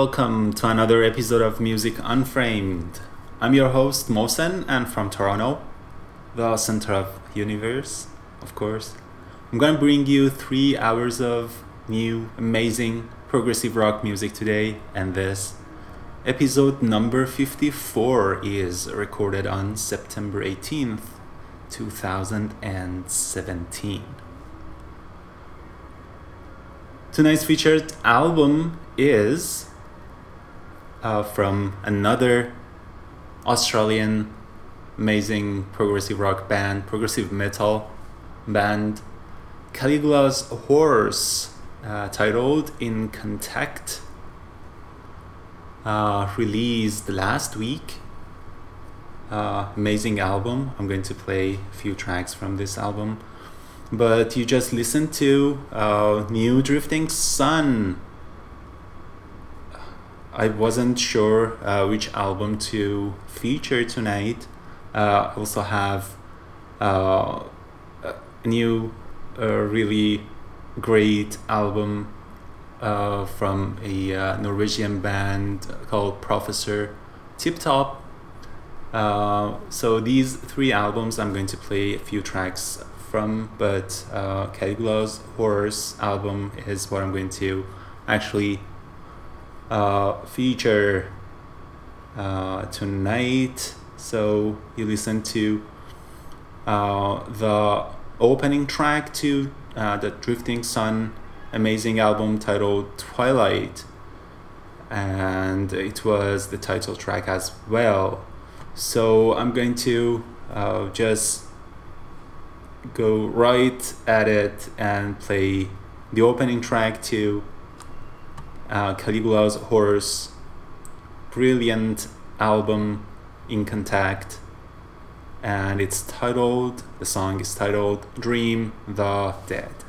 welcome to another episode of Music Unframed. I'm your host Mosen and from Toronto, the center of universe, of course. I'm gonna bring you three hours of new, amazing progressive rock music today, and this episode number 54 is recorded on September 18th, 2017. Tonight's featured album is from another Australian amazing progressive rock band, progressive metal band, Caligula's Horse, uh, titled In Contact, uh, released last week. Uh, amazing album. I'm going to play a few tracks from this album but you just listened to uh, New Drifting Sun. I wasn't sure uh, which album to feature tonight. Uh, I also have uh, a new, uh, really great album uh, from a uh, Norwegian band called Professor Tip Top. So these three albums, I'm going to play a few tracks from, but uh, Caligula's Horse album is what I'm going to actually uh, feature uh, tonight. So you listen to uh, the opening track to uh, the Drifting Sun amazing album titled Twilight, and it was the title track as well. So I'm going to uh, just go right at it and play the opening track to uh, Caligula's Horse, brilliant album in contact, and it's titled, the song is titled Dream the Dead.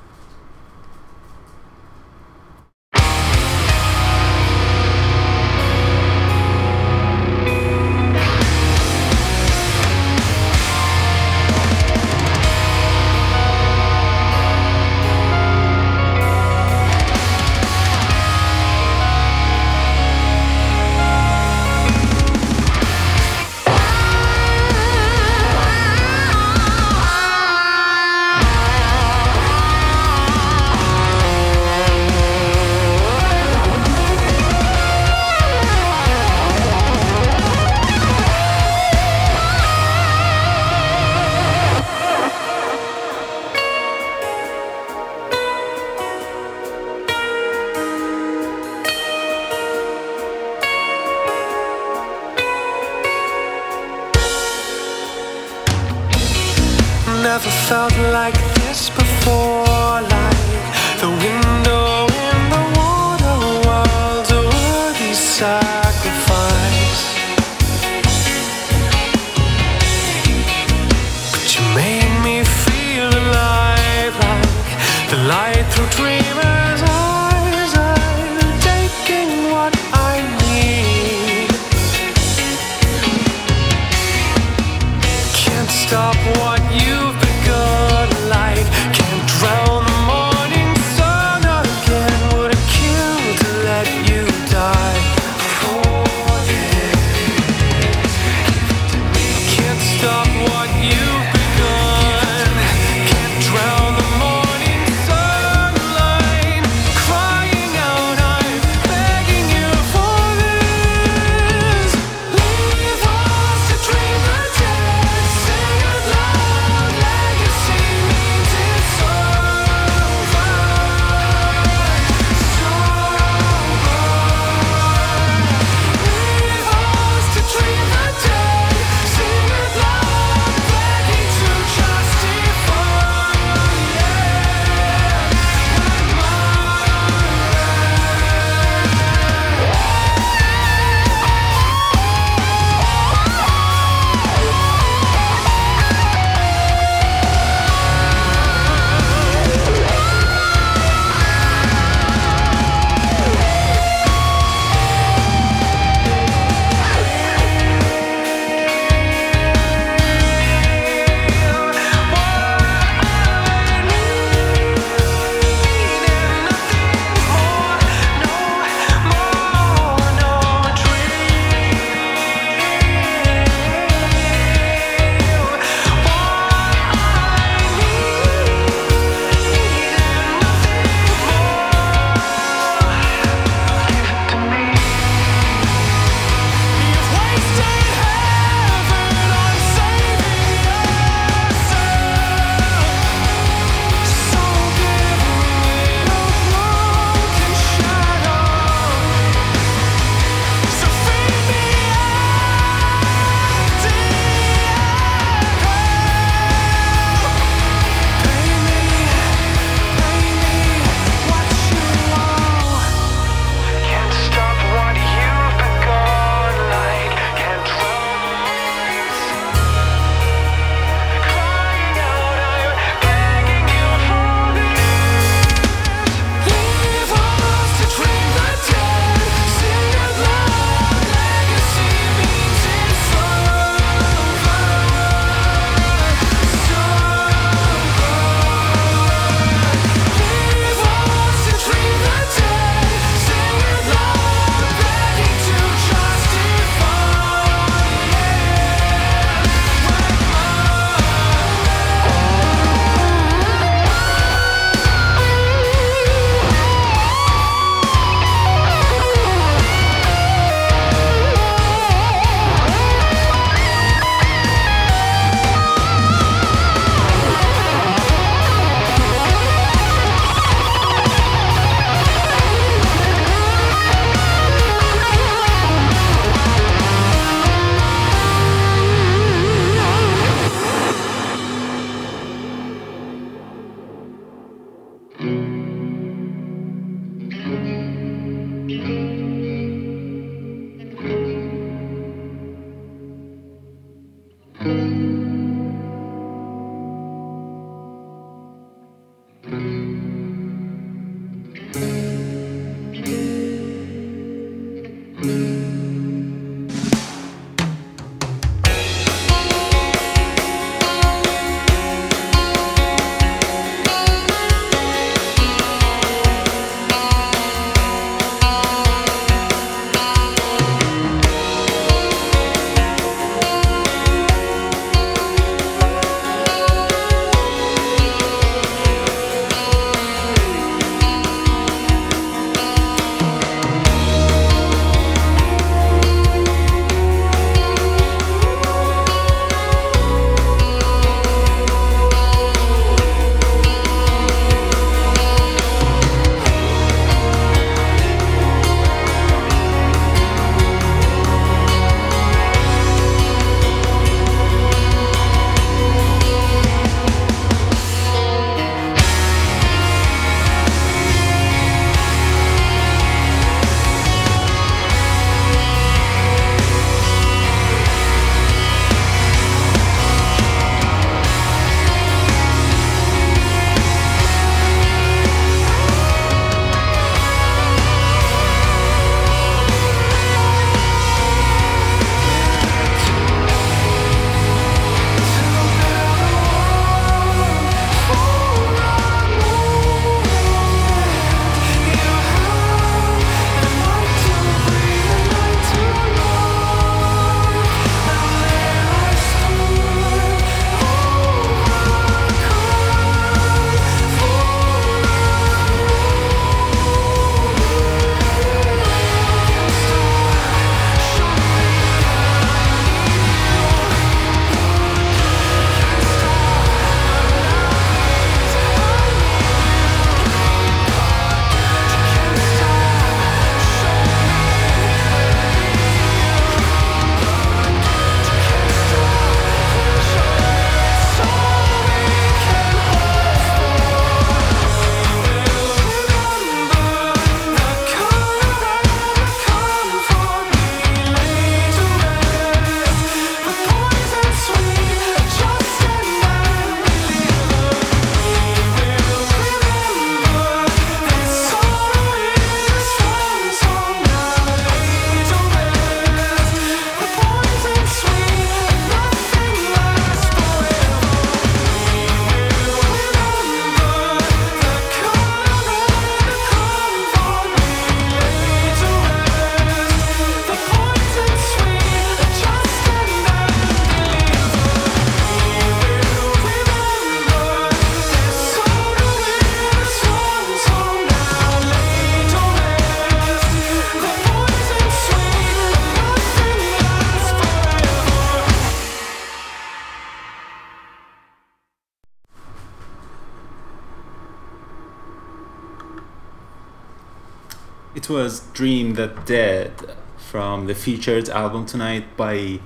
Was Dream the Dead from the featured album tonight by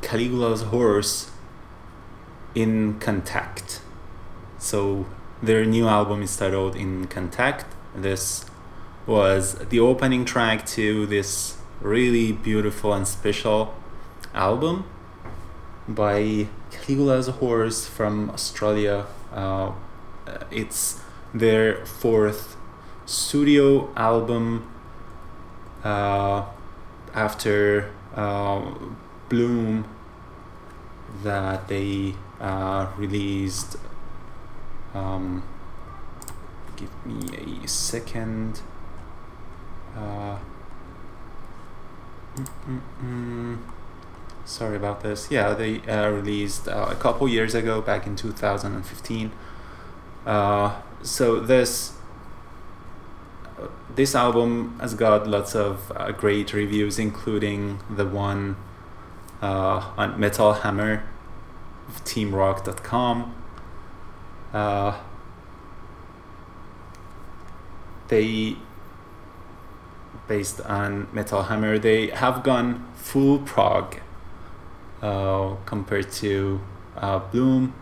Caligula's Horse in Contact. So their new album is titled In Contact. This was the opening track to this really beautiful and special album by Caligula's Horse from Australia. Uh, it's their fourth studio album after uh, Bloom that they uh, released. Um, give me a second. Uh, mm, mm, mm. sorry about this. Yeah, they uh, released uh, a couple years ago, back in 2015. Uh, so this this album has got lots of uh, great reviews, including the one uh, on Metal Hammer TeamRock.com. Uh, they based on Metal Hammer, they have gone full prog uh, compared to uh, Bloom.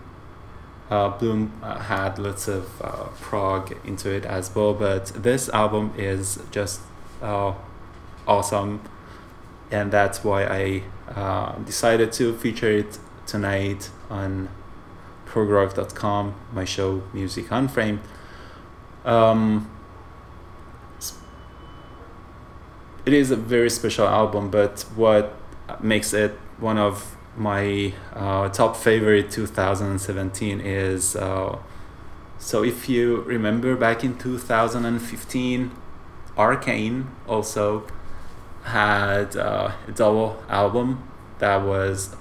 Uh, Bloom had lots of uh, prog into it as well, but this album is just uh, awesome, and that's why I uh, decided to feature it tonight on progrove.com, my show Music Unframed. Um, it is a very special album, but what makes it one of my uh, top favorite 2017 is uh, so if you remember back in 2015 arcane also had uh, a double album that was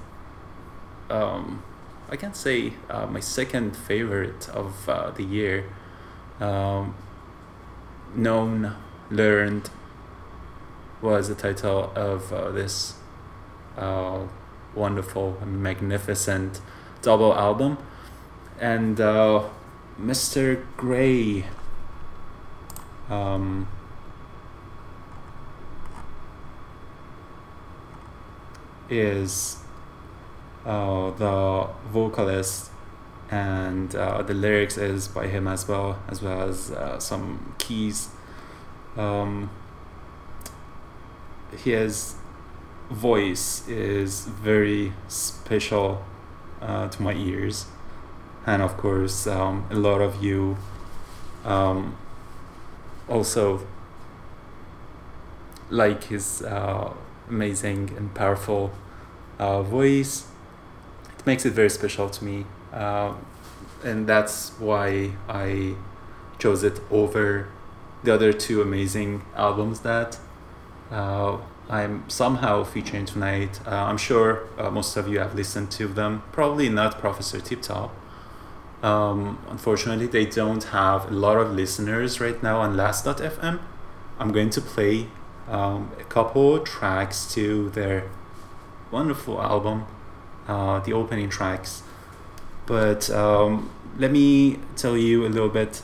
um, i can say uh, my second favorite of uh, the year. Um, known learned was the title of uh, this wonderful magnificent double album. And uh, Mr. Grey um, is uh, the vocalist and uh, the lyrics is by him as well as well as uh, some keys um, his voice is very special uh, to my ears. And of course um, a lot of you um, also like his uh, amazing and powerful uh, voice. It makes it very special to me uh, and that's why I chose it over the other two amazing albums that uh, I'm somehow featuring tonight. Uh, I'm sure uh, most of you have listened to them. Probably not Professor Tip Top. Um, unfortunately, they don't have a lot of listeners right now on Last.fm. I'm going to play um, a couple tracks to their wonderful album, uh, the opening tracks. But um, let me tell you a little bit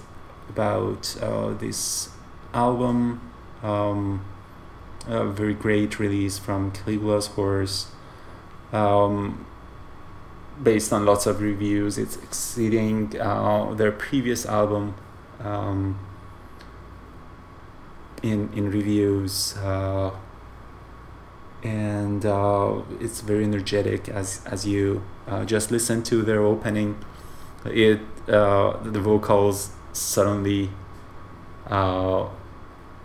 about uh, this album. Um, a very great release from Caligula's Horse. Um, based on lots of reviews, it's exceeding uh, their previous album um, in in reviews, uh, and uh, it's very energetic as as you uh, just listen to their opening. It uh, the vocals suddenly uh,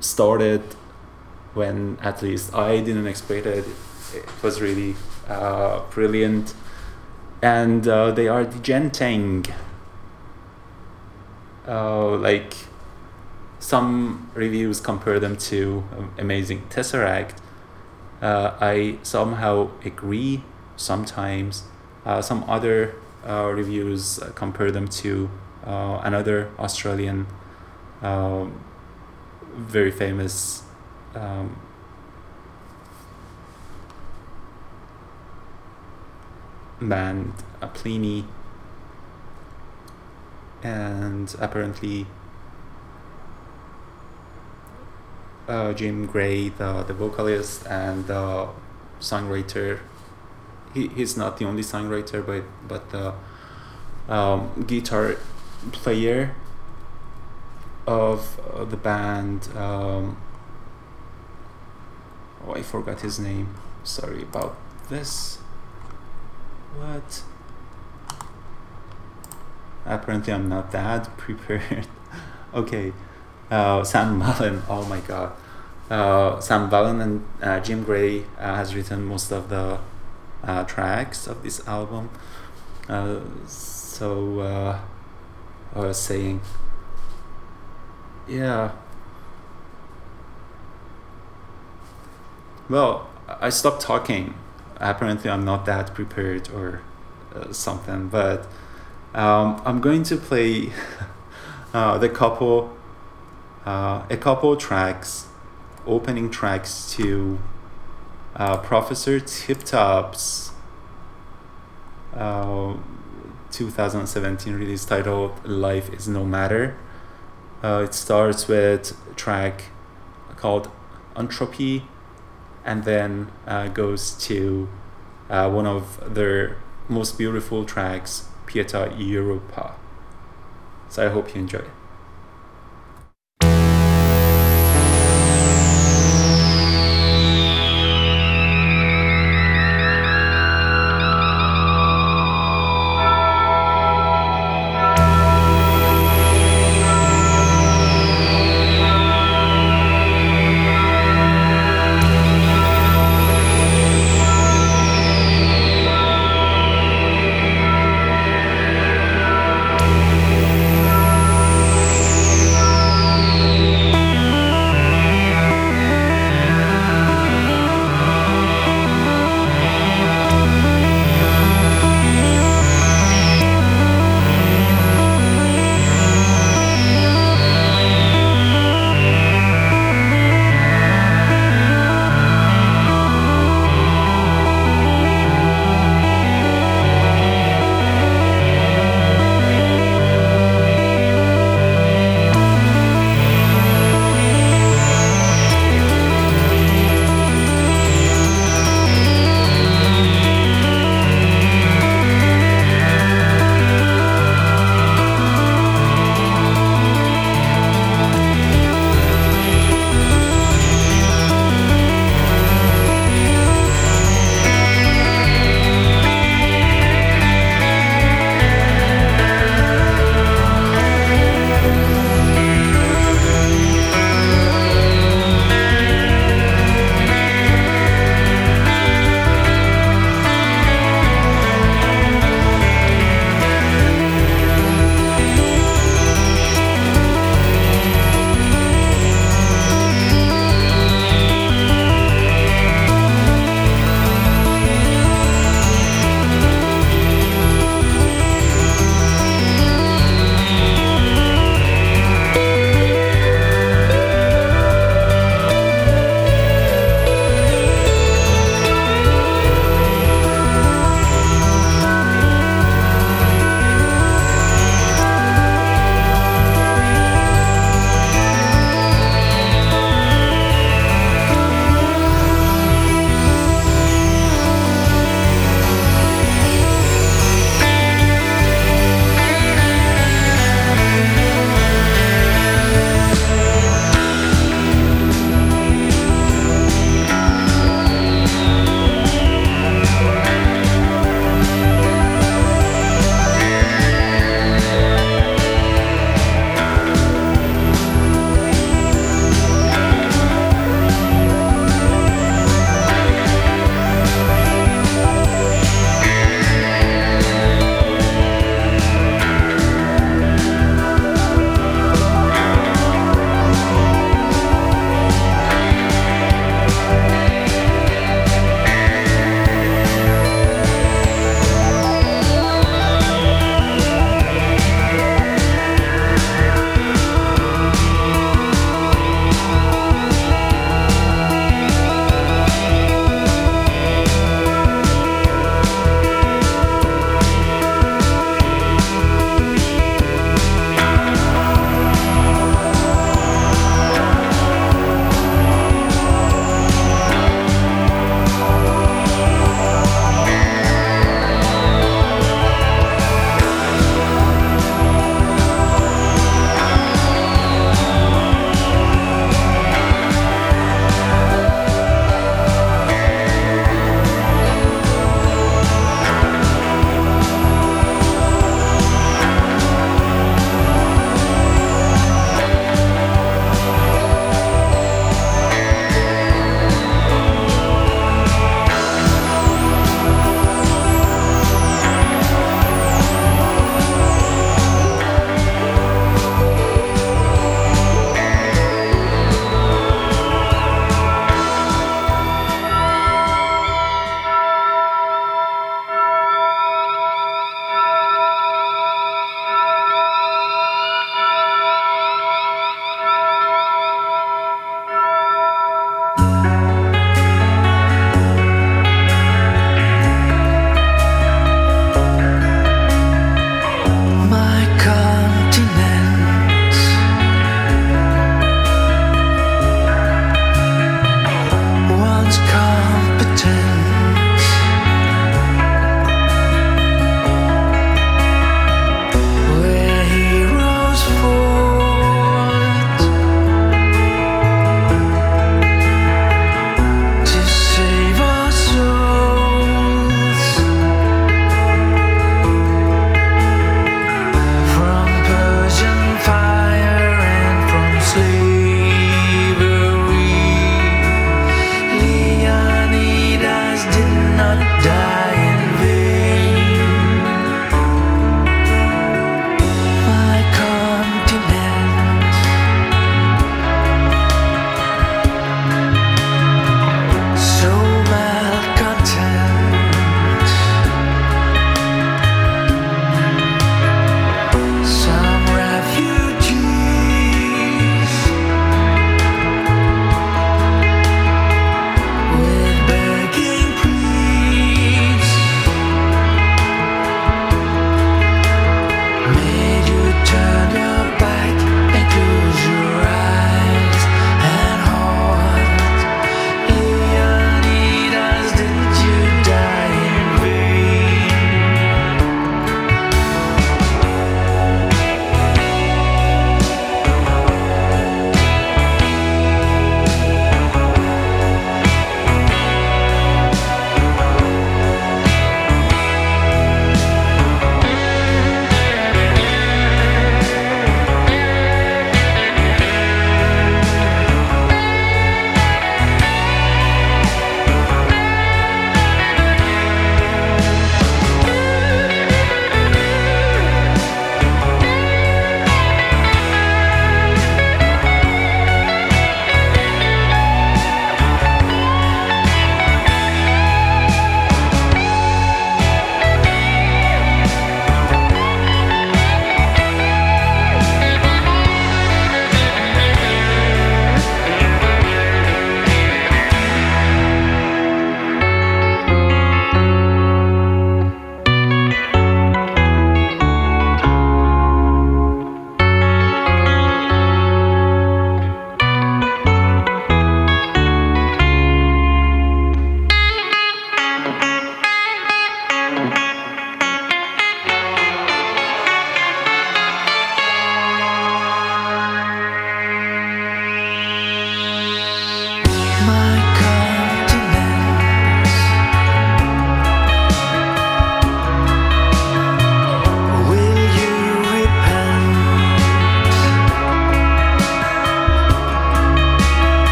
started when at least I didn't expect it. It was really uh, brilliant. And uh, they are djenting. Uh, like some reviews compare them to Amazing Tesseract. Uh, I somehow agree sometimes. Uh, some other uh, reviews compare them to another Australian um, very famous um, band a Plini and apparently uh, Jim Grey, the, the vocalist and the songwriter. He, he's not the only songwriter, but but the um, guitar player of the band. Um, oh, I forgot his name. Sorry about this. What? Apparently, I'm not that prepared. okay, uh, Sam Vallen. Oh my God. Uh, Sam Vallen and uh, Jim Grey uh, has written most of the uh, tracks of this album. Uh, so I was saying, yeah. Well, I stopped talking. Apparently, I'm not that prepared or uh, something, but um, I'm going to play uh, the couple, uh, a couple tracks, opening tracks to uh, Professor Tip Top's uh, 2017 release titled Life is No Matter. Uh, it starts with track called Entropy and then uh, goes to uh, one of their most beautiful tracks, Pieta Europa. So I hope you enjoy. So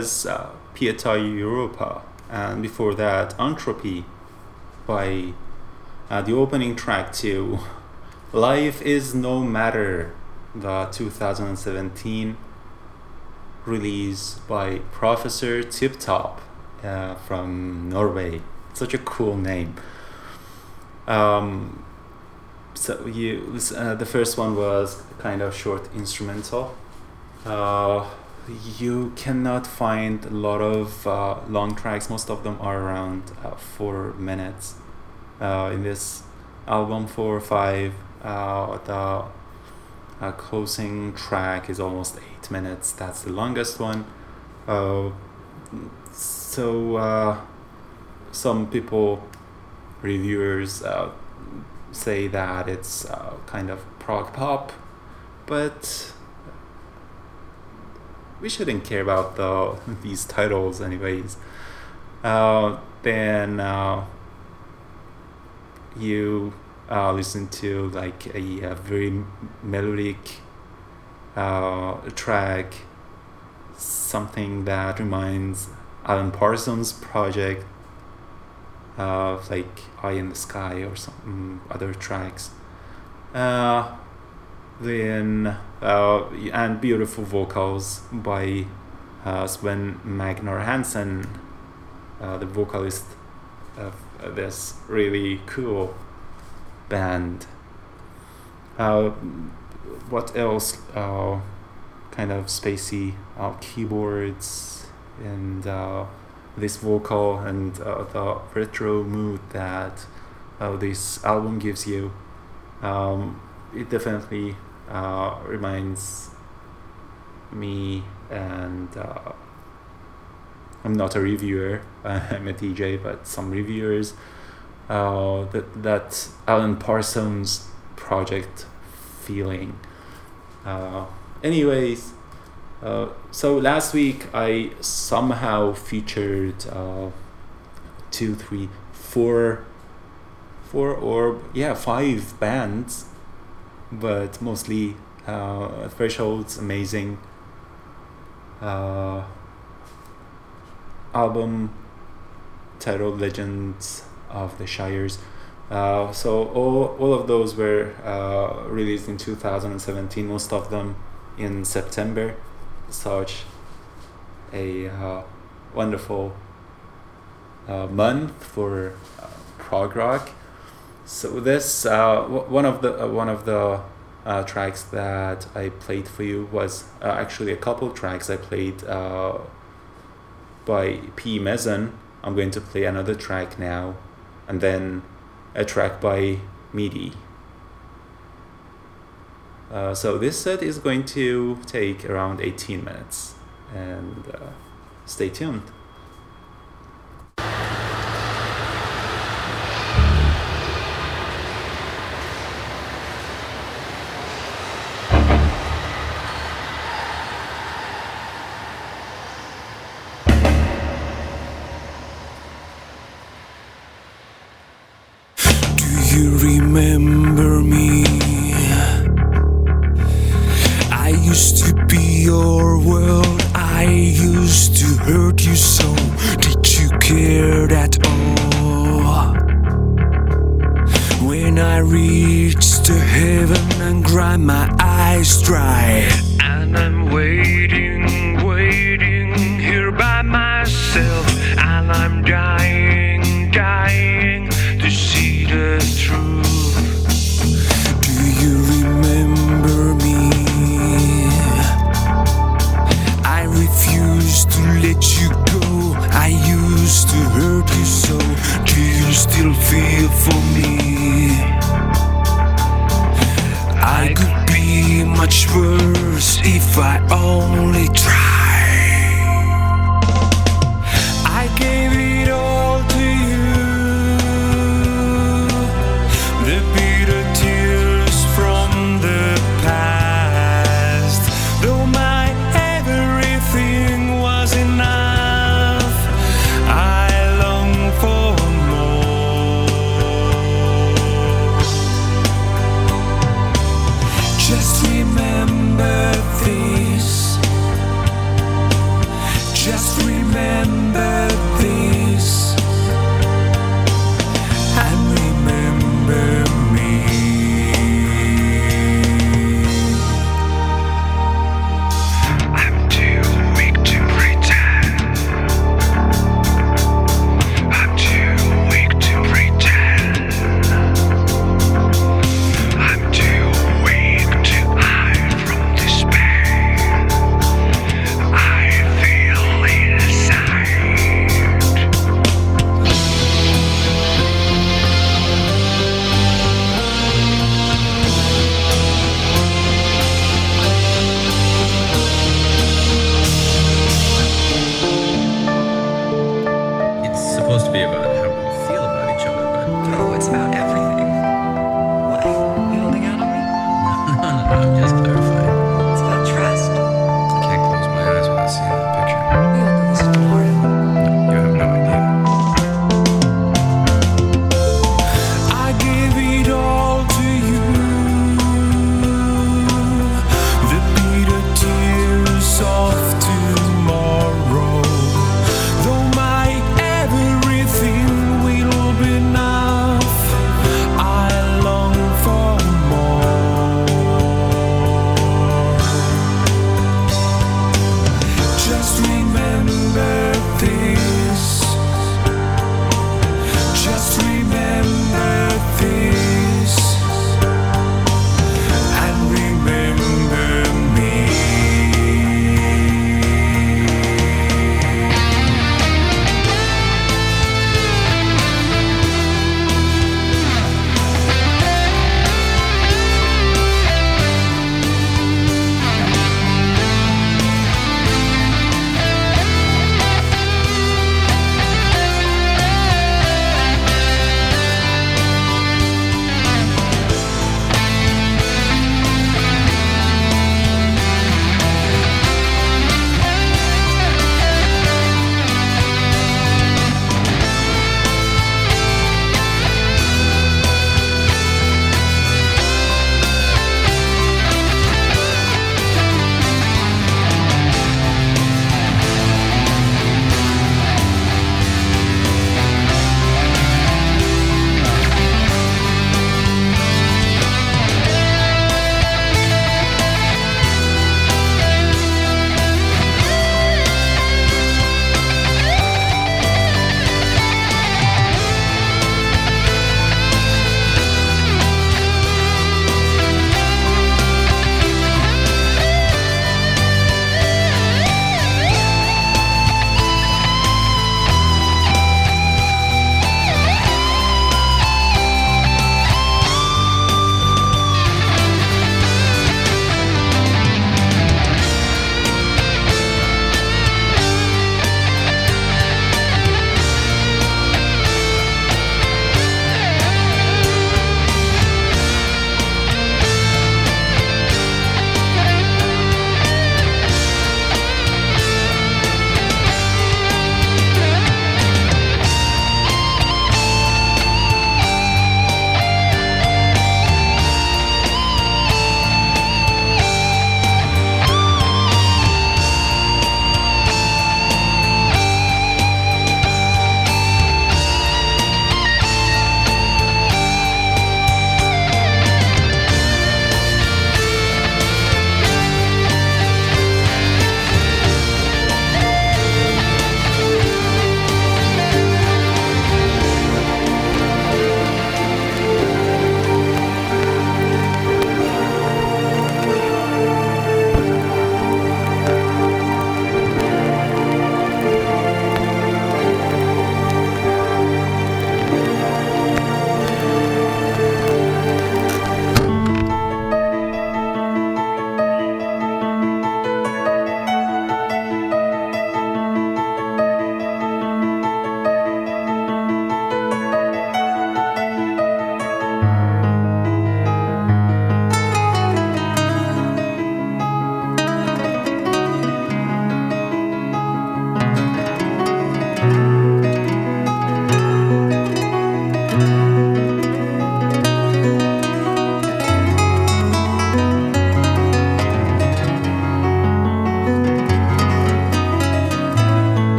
was uh, Pietà Europa, and before that, Entropy by uh, the opening track to Life is No Matter, the 2017 release by Professor Tip Top uh, from Norway. Such a cool name. Um, so you, uh, the first one was kind of short instrumental. Uh, you cannot find a lot of uh, long tracks. Most of them are around uh, four minutes. Uh, in this album, four or five. Uh, the uh, closing track is almost eight minutes. That's the longest one. Uh, so some people, reviewers, say that it's kind of prog pop, but we shouldn't care about the these titles anyways. Uh, then uh, you uh, listen to like a, a very melodic uh, track, something that reminds Alan Parsons' project, of like Eye in the Sky or some other tracks. Uh, then uh, and beautiful vocals by uh, Sven Magnar Hansen, uh, the vocalist of this really cool band. Uh, what else? Uh, kind of spacey uh, keyboards and uh, this vocal and uh, the retro mood that uh, this album gives you. Um, it definitely uh, reminds me and uh, I'm not a reviewer I'm a DJ but some reviewers uh, that that Alan Parsons project feeling. Uh, anyways uh, so last week I somehow featured uh, two three four four or yeah five bands but mostly uh, Threshold's amazing uh, album titled Legends of the Shires. Uh, so all, all of those were uh, released in 2017, most of them in September. Such a uh, wonderful uh, month for uh, prog rock. So this uh, w- one of the uh, one of the uh, tracks that I played for you was uh, actually a couple tracks I played uh, by P Mezen. I'm going to play another track now, and then a track by MIDI. Uh, so this set is going to take around 18 minutes, and stay tuned.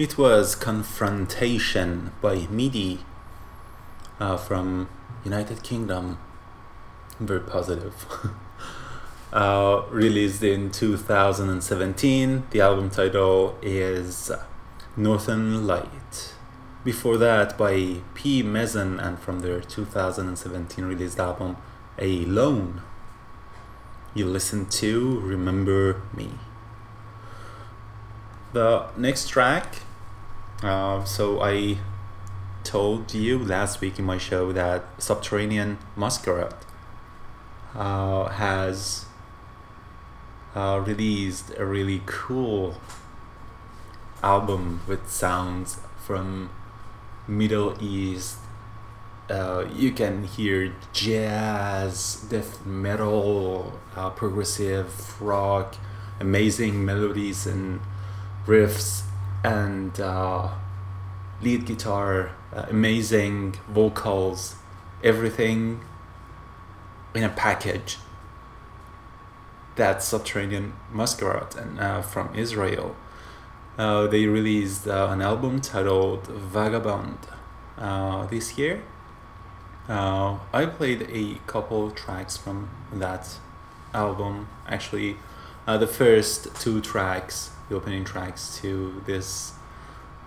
It was Confrontation by MIDI uh, from United Kingdom. Very positive. uh, released in 2017. The album title is Northern Light. Before that, by P. Mezen, and from their 2017 released album Alone. You listen to Remember Me. The next track uh, so I told you last week in my show that Subterranean Masquerade uh, has uh, released a really cool album with sounds from Middle East. Uh, you can hear jazz, death metal, uh, progressive rock, amazing melodies and riffs and uh, lead guitar, uh, amazing vocals, everything in a package. That's Subterranean Masquerade and uh, from Israel. Uh, they released uh, an album titled Vagabond uh, this year. I played a couple tracks from that album. Actually, the first two tracks the opening tracks to this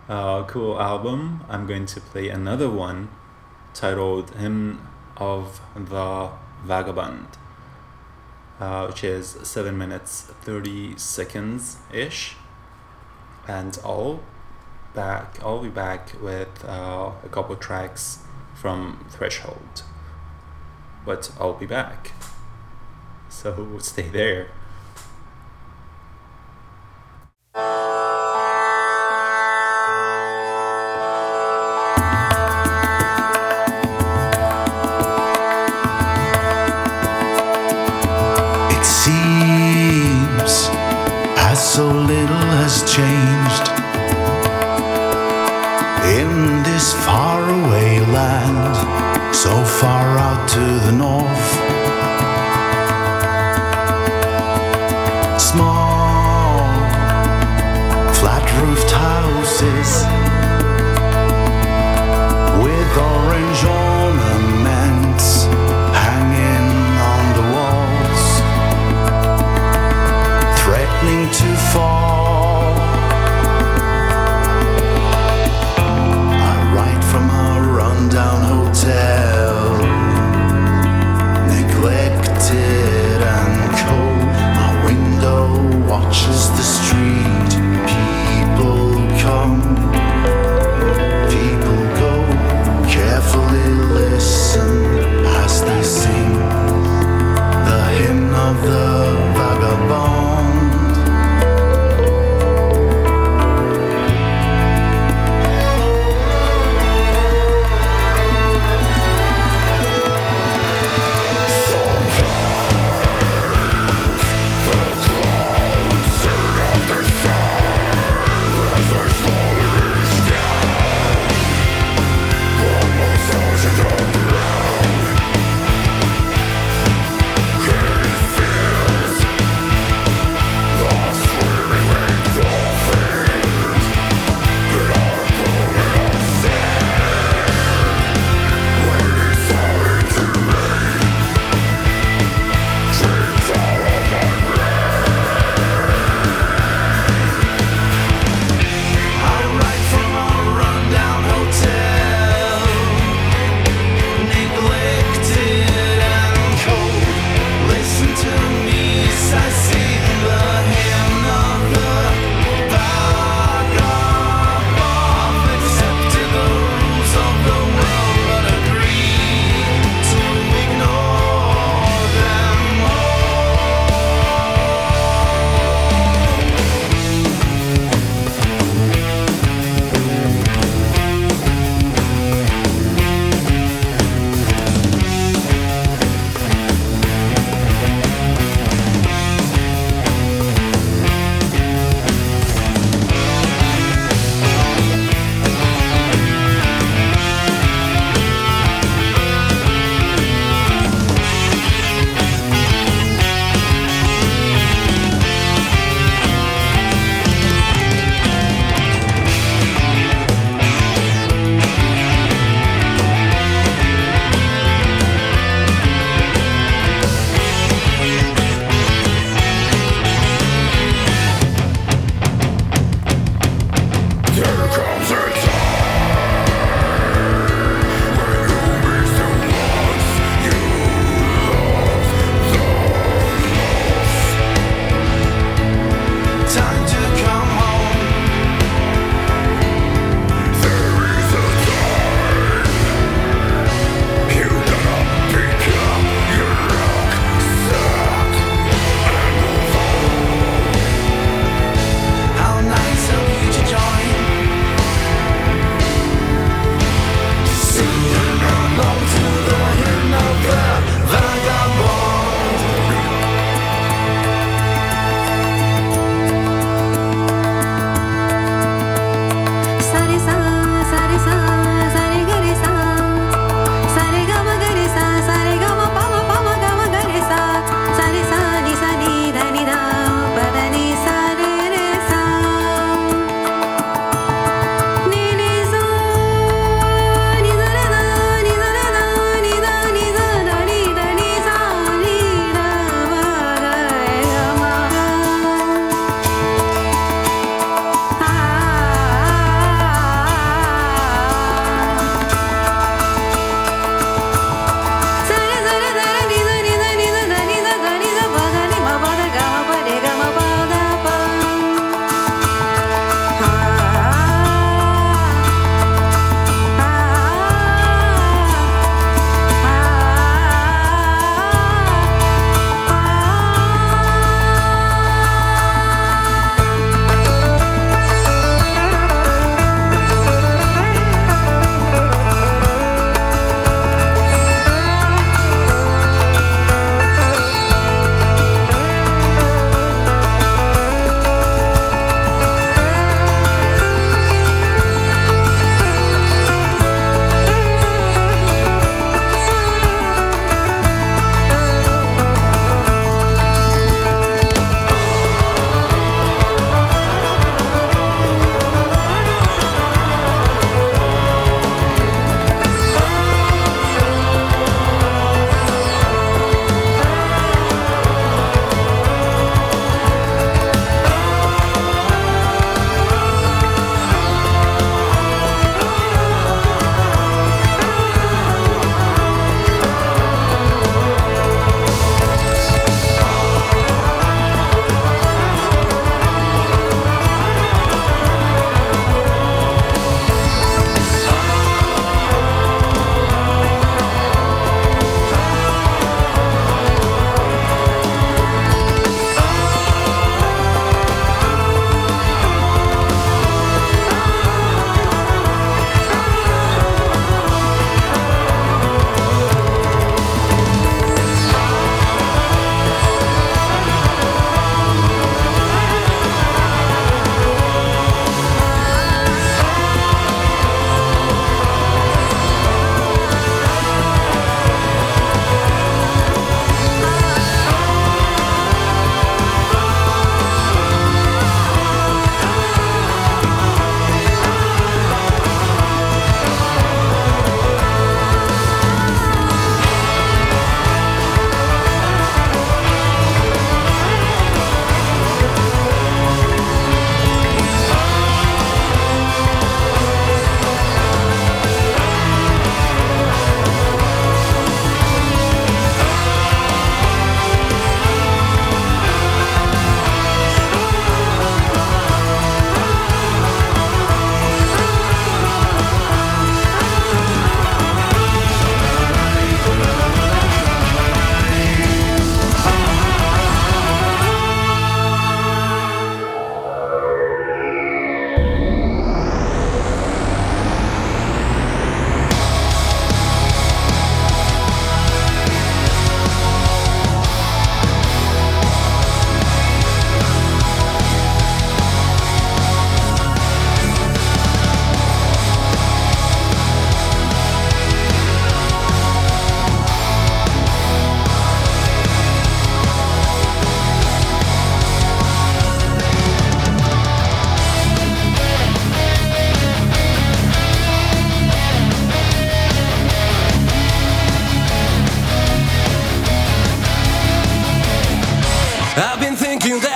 uh, cool album. I'm going to play another one titled Hymn of the Vagabond, uh, which is 7 minutes 30 seconds ish. And I'll back I'll be back with uh, a couple tracks from Threshold. But I'll be back. So stay there. It seems as so little has changed in this faraway land, so far out to the north. faces. ouvindo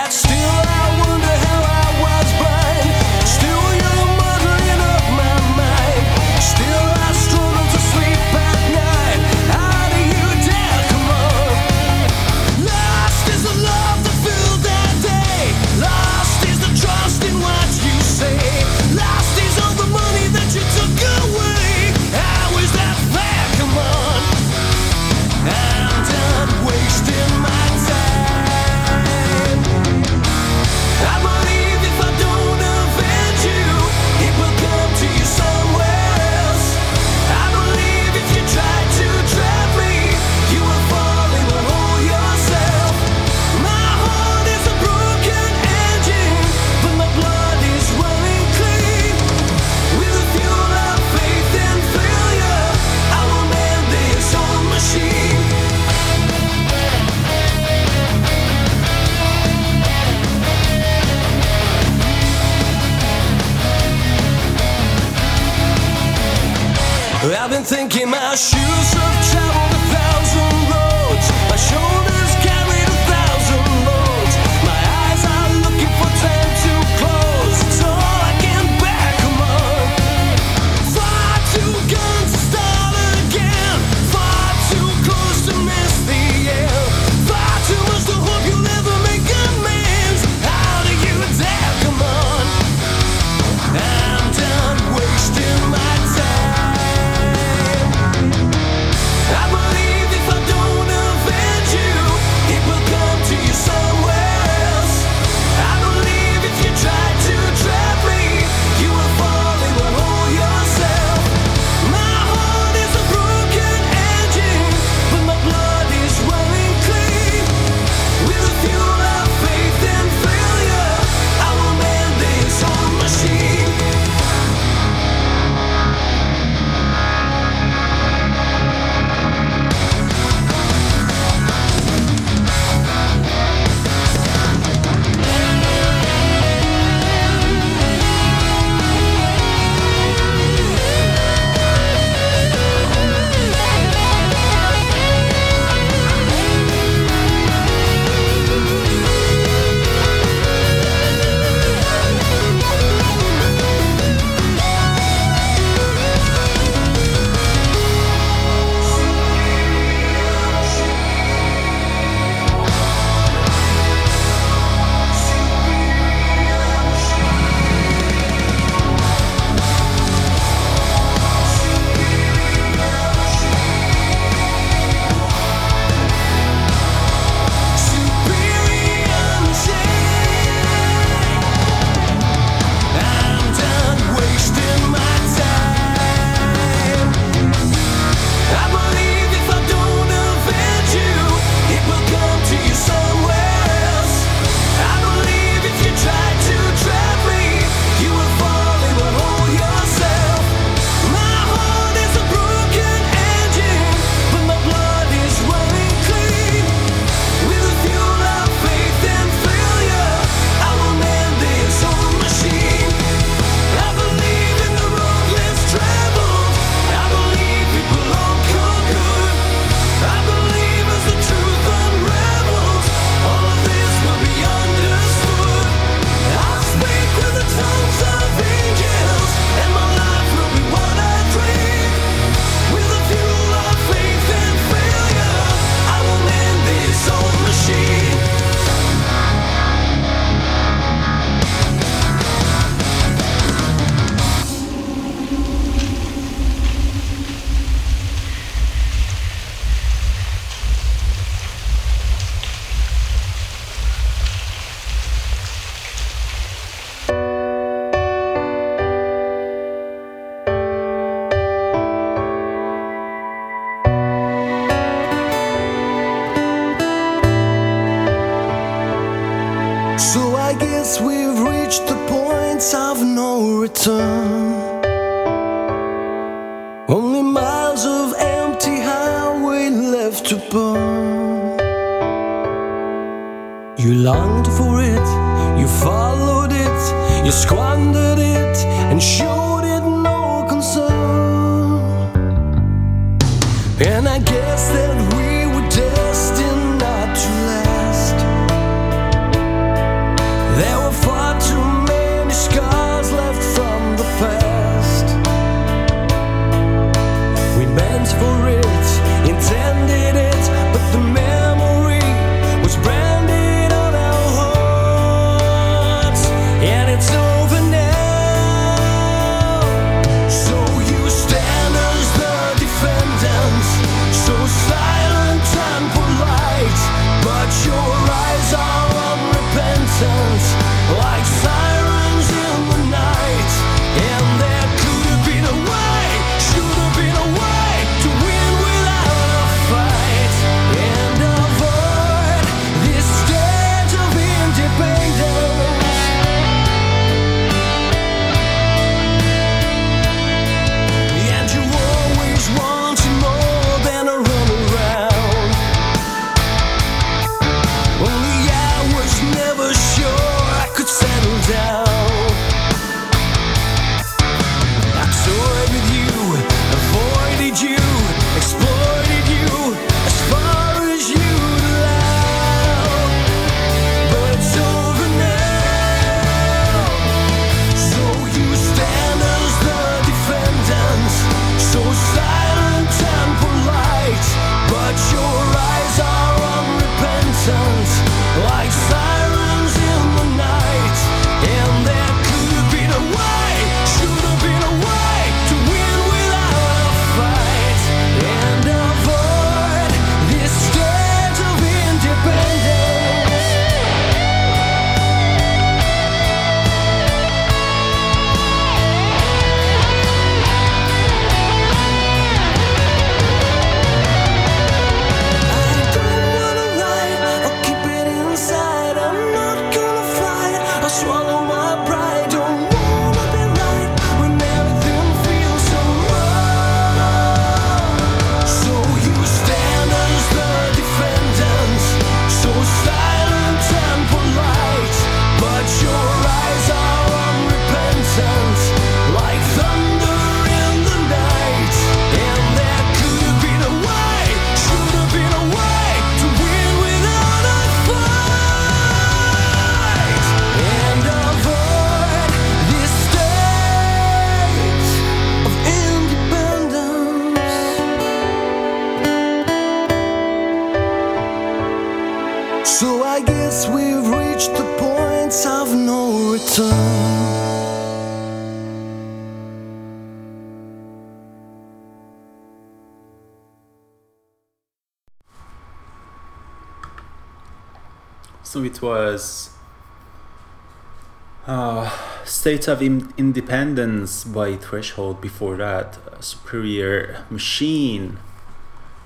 States of Independence by Threshold, before that, Superior Machine,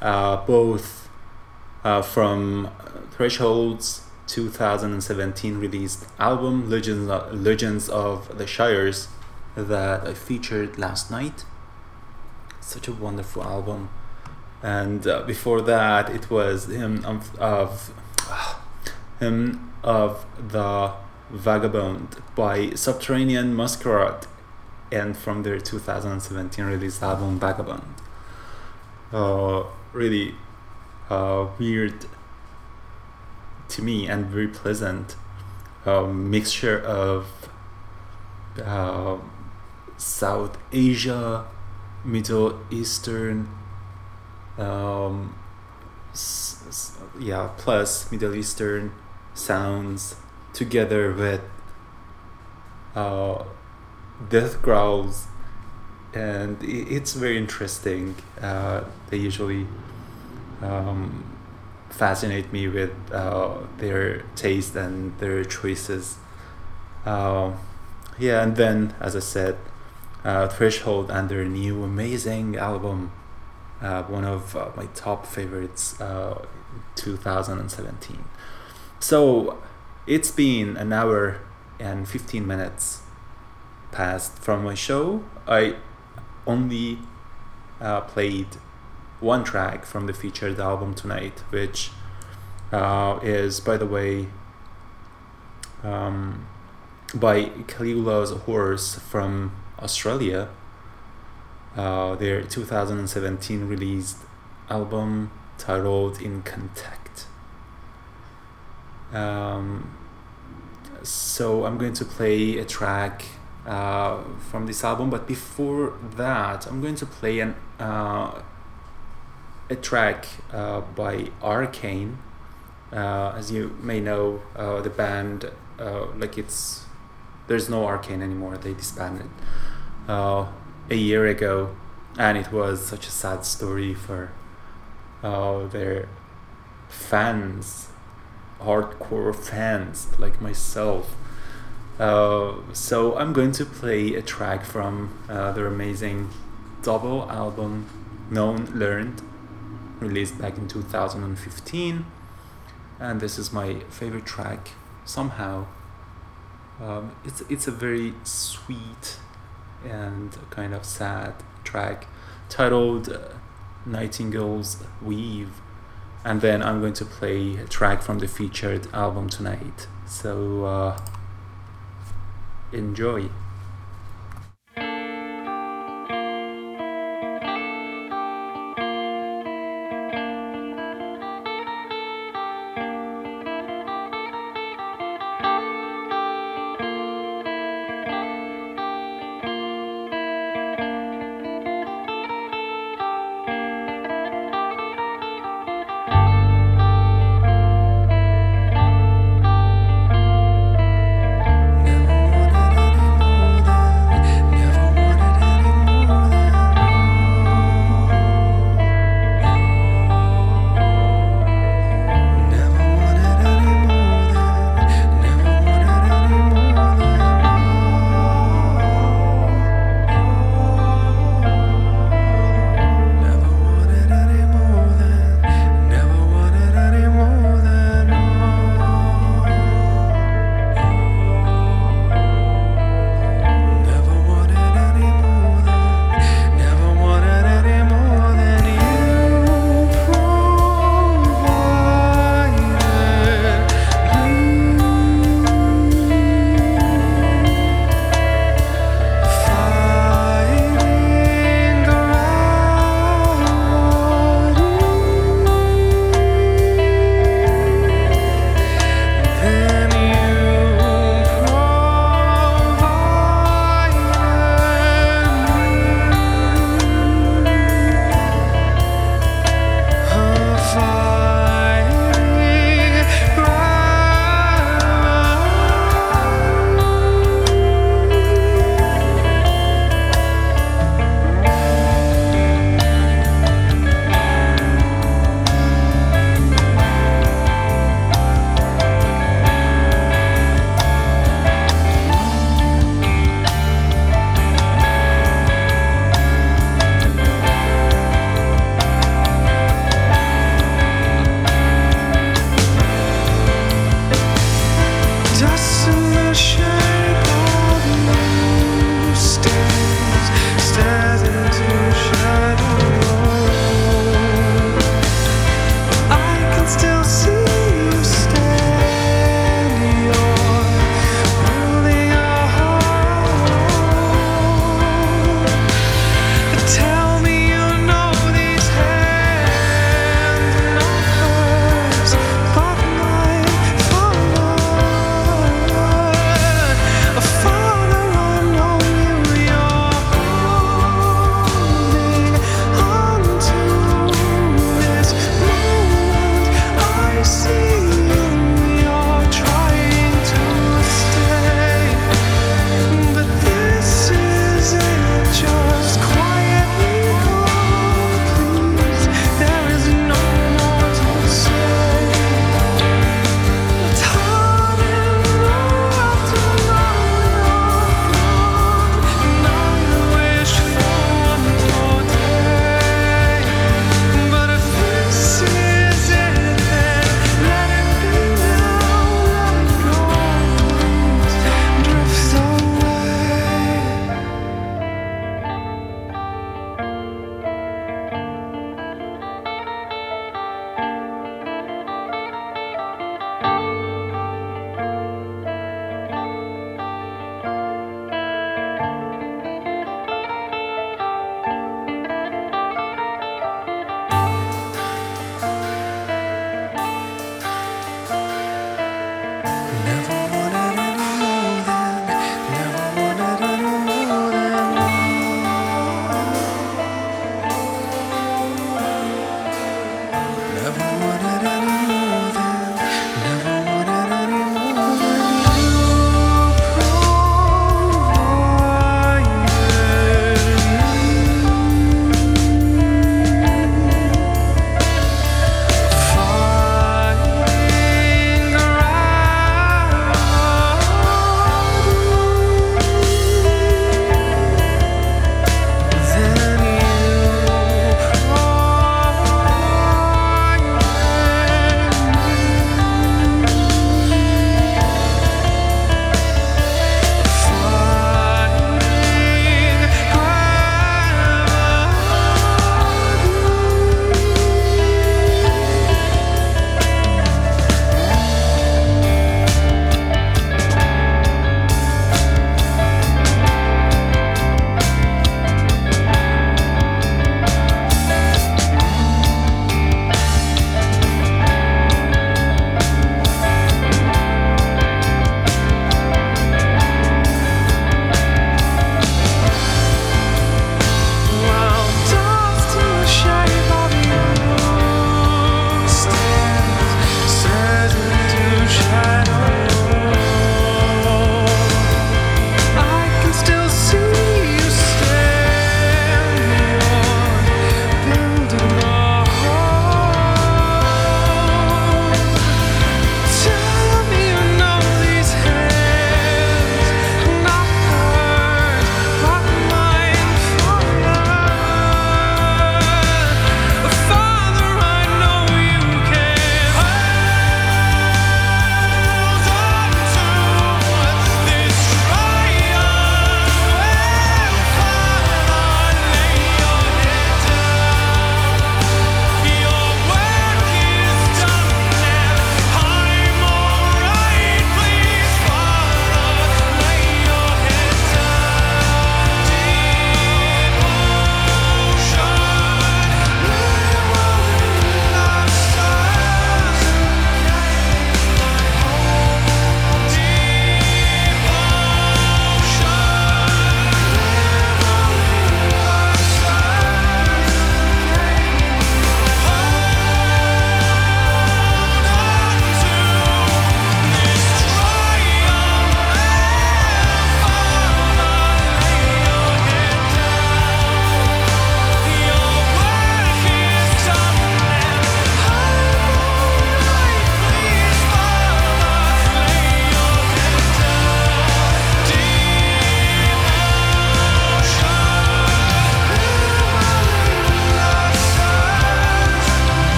uh, both uh, from Threshold's 2017 released album Legends of, Legends of the Shires that I featured last night. Such a wonderful album. And uh, before that, it was Hymn of, of Hymn of the Vagabond by Subterranean Masquerade and from their 2017 release album Vagabond. Uh, really uh, weird to me and very pleasant uh, mixture of uh, South Asia, Middle Eastern, um, s- s- yeah, plus Middle Eastern sounds together with uh, death growls, and it's very interesting. Uh, they usually um, fascinate me with uh, their taste and their choices. Uh, yeah, and then, as I said, uh, Threshold and their new amazing album, uh, one of my top favorites, 2017. So it's been an hour and 15 minutes past from my show. I only uh, played one track from the featured album tonight, which uh, is, by the way, um, by Caligula's Horse from Australia. Uh, their 2017 released album titled In Contact. Um, so I'm going to play a track uh, from this album, but before that, I'm going to play an uh, a track uh, by Arcane. Uh, as you may know, uh, the band uh, like it's there's no Arcane anymore. They disbanded a year ago, and it was such a sad story for their fans hardcore fans like myself. Uh, so I'm going to play a track from uh, their amazing double album, Known Learned, released back in 2015. And this is my favorite track, somehow. Um, it's, it's a very sweet and kind of sad track titled uh, Nightingale's Weave and then I'm going to play a track from the featured album tonight. So uh, enjoy.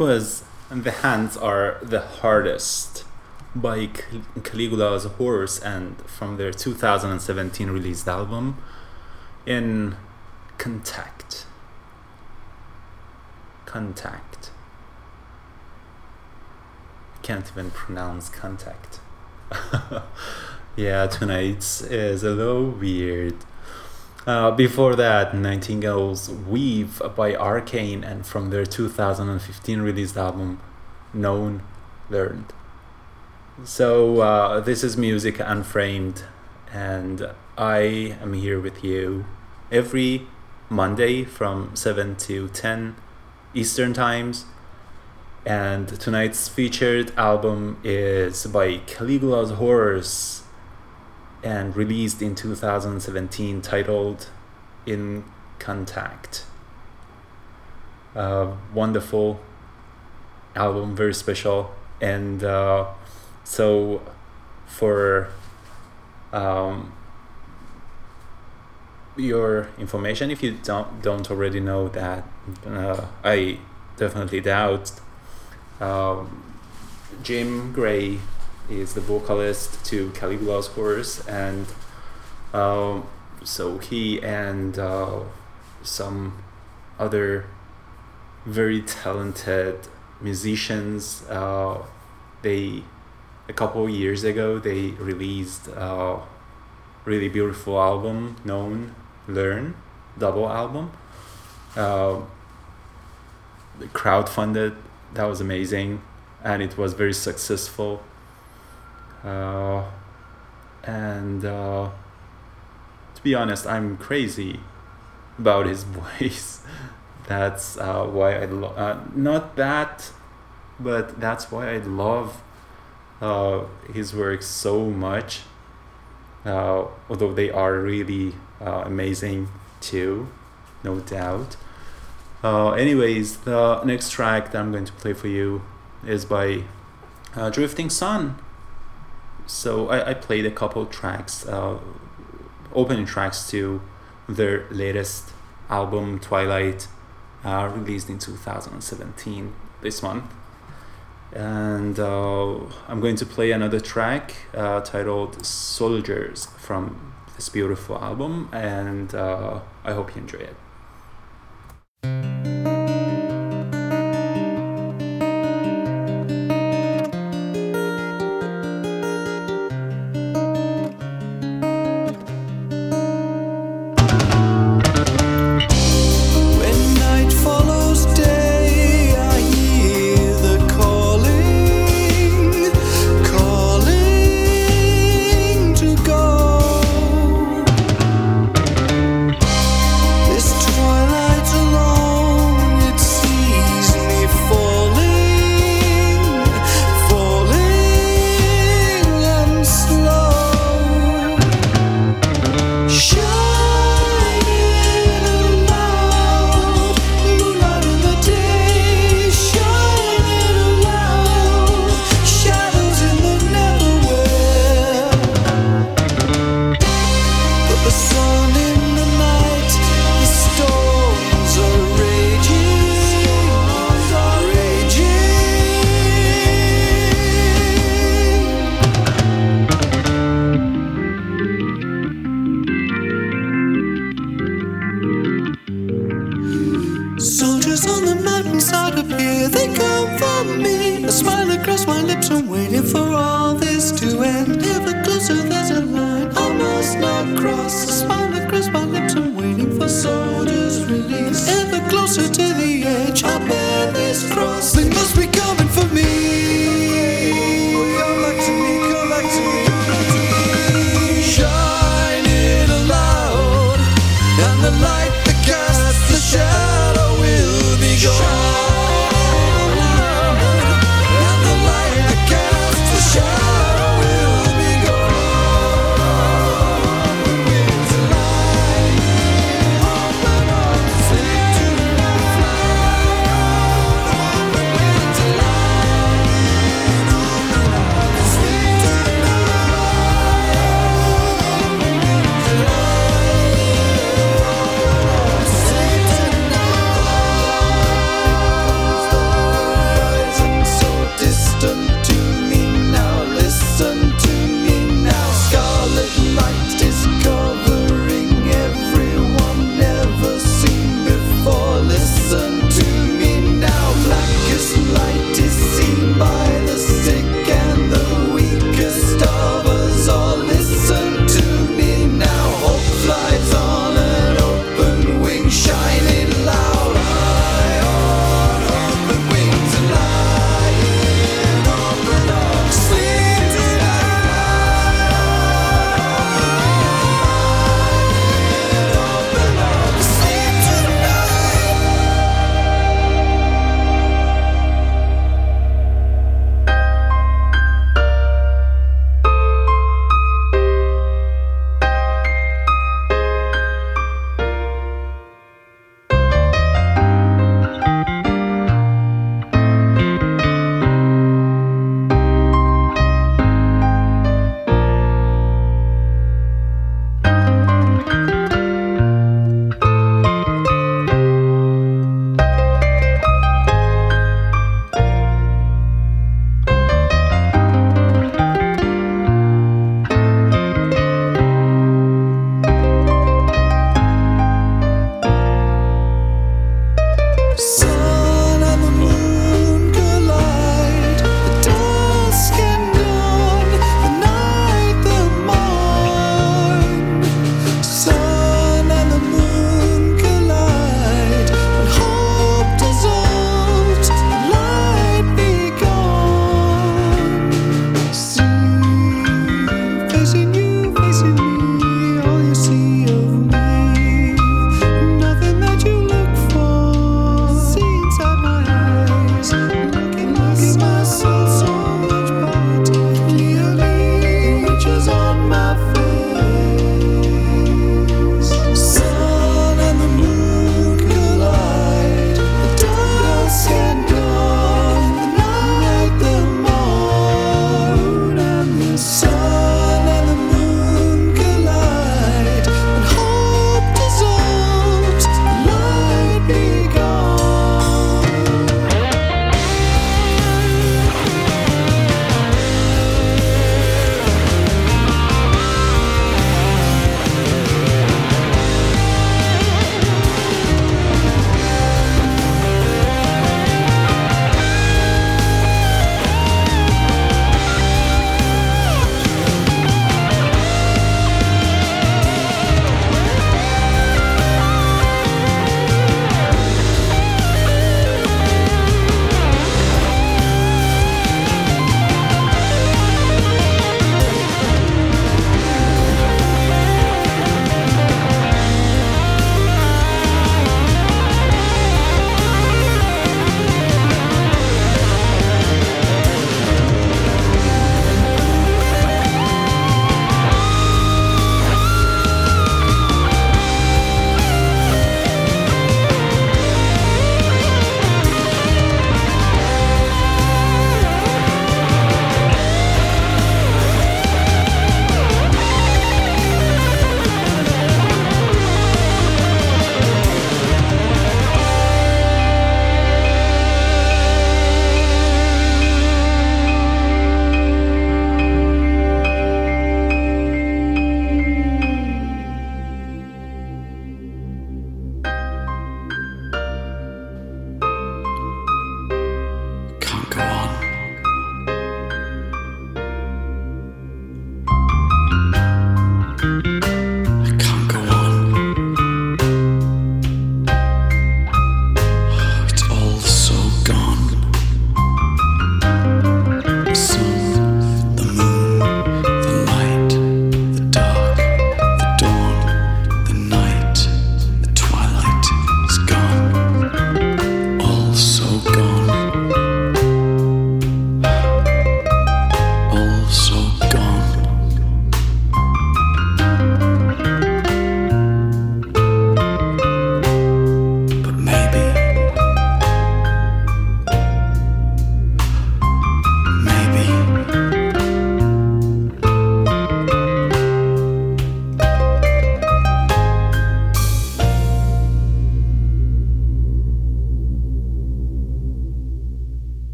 Was The Hands Are the Hardest by Cal- Caligula's Horse and from their 2017 released album in Contact. Contact. Can't even pronounce contact. yeah, tonight is a little weird. Uh, before that, Nightingale's Weave by Arcane and from their 2015 released album Known Learned. So, uh, this is Music Unframed, and I am here with you every Monday from 7 to 10 Eastern Times. And tonight's featured album is by Caligula's Horse and released in 2017 titled In Contact. Uh, wonderful album, very special. And uh, so, for um, your information, if you don't, don't already know that, uh, I definitely doubt. Um, Jim Grey is the vocalist to Caligula's Horse, and um, so he and uh, some other very talented musicians. Uh, they a couple years ago they released a really beautiful album known Learn double album. Uh, crowdfunded that was amazing and it was very successful uh, and uh, to be honest i'm crazy about his voice. That's uh, why i love uh, not that but that's why i love uh, his work so much. Uh, although they are really amazing too no doubt. Anyways, the next track that I'm going to play for you is by Drifting Sun. So I, I played a couple tracks, uh, opening tracks to their latest album, Twilight, uh, released in 2017, this month. And uh, I'm going to play another track uh, titled Soldiers from this beautiful album, and uh, I hope you enjoy it.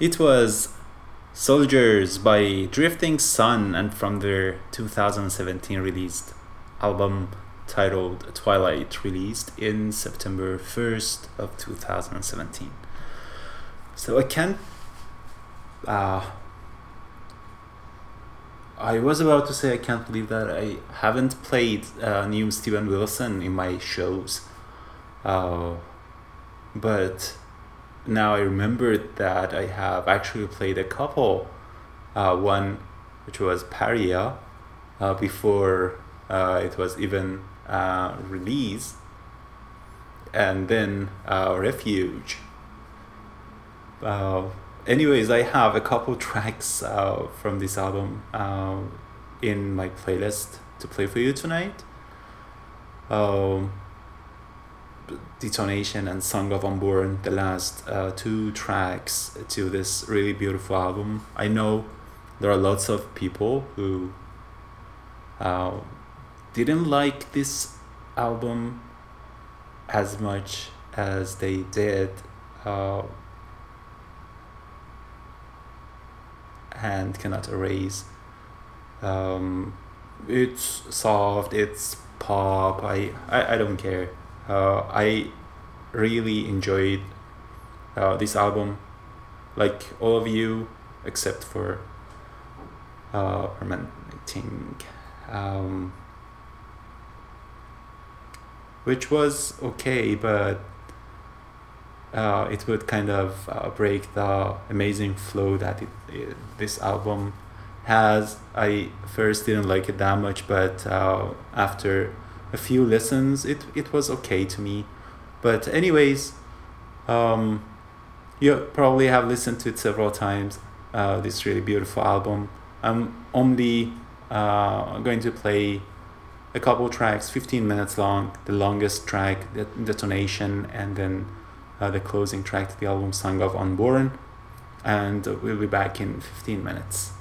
It was Soldiers by Drifting Sun and from their 2017 released album titled Twilight, released in September 1st of 2017. So I can't. Uh, I was about to say I can't believe that I haven't played uh, new Steven Wilson in my shows. Uh, but now I remembered that I have actually played a couple. Uh, one which was Pariah uh, before uh, it was even uh, released, and then uh, Refuge. Uh, anyways, I have a couple tracks from this album in my playlist to play for you tonight. Um, Detonation and Song of Unborn, the last uh, two tracks to this really beautiful album. I know there are lots of people who uh, didn't like this album as much as they did. Uh, Hand Cannot Erase. Um, it's soft, it's pop. I, I, I don't care. Uh, I really enjoyed uh, this album, like all of you, except for uh, um, which was okay, but uh, it would kind of uh, break the amazing flow that it, it, this album has. I first didn't like it that much, but uh, after a few lessons. it, it was okay to me. But, anyways, um, you probably have listened to it several times. Uh, this really beautiful album. I'm only uh, going to play a couple tracks, 15 minutes long, the longest track, the detonation, and then uh, the closing track to the album Song of Unborn. And we'll be back in 15 minutes.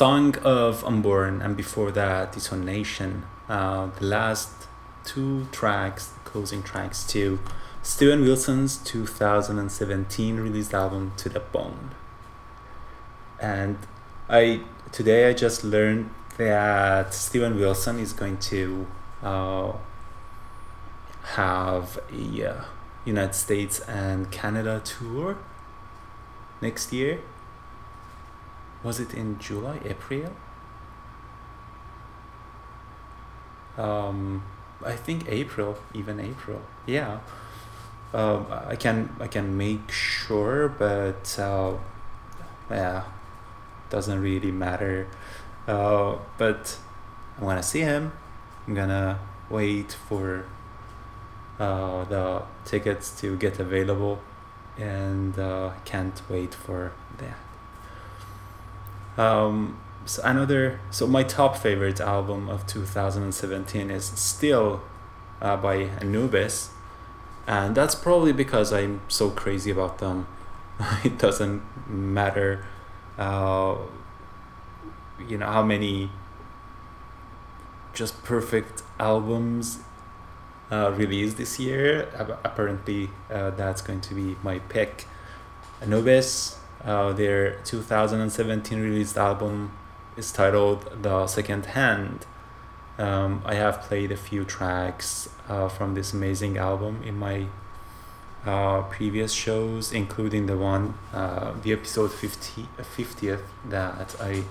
Song of Unborn, and before that, Detonation. Uh, the last two tracks, closing tracks to Steven Wilson's 2017 released album To the Bone. And I today I just learned that Steven Wilson is going to uh, have a uh, United States and Canada tour next year. Was it in July, April? Um, I think April, even April. Yeah. Um, I can I can make sure, but uh, yeah, doesn't really matter. Uh, but I want to see him. I'm gonna wait for uh, the tickets to get available, and uh, can't wait for that. Um, so another, so my top favorite album of 2017 is still uh, by Anubis, and that's probably because I'm so crazy about them. it doesn't matter, uh, you know, how many just perfect albums uh, released this year. Apparently, uh, that's going to be my pick. Anubis, uh, their 2017 released album is titled The Second Hand. Um, I have played a few tracks uh, from this amazing album in my uh, previous shows, including the one, uh, the episode 50, 50th that I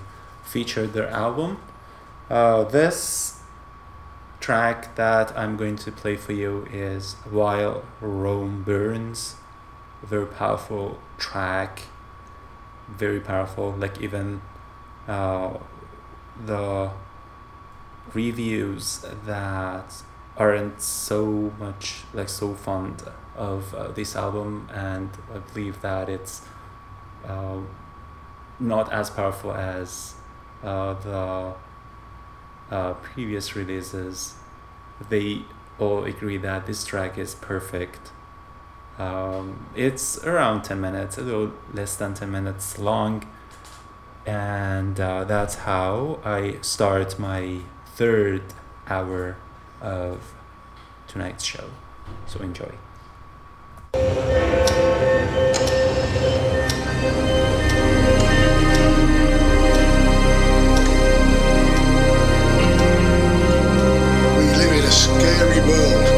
featured their album. Uh, this track that I'm going to play for you is While Rome Burns. Very powerful track, very powerful, like even uh, the reviews that aren't so much like so fond of uh, this album and i believe that it's uh, not as powerful as uh, the uh, previous releases. They all agree that this track is perfect um, it's around 10 minutes a little less than 10 minutes long and uh, that's how I start my third hour of tonight's show. So enjoy. We live in a scary world.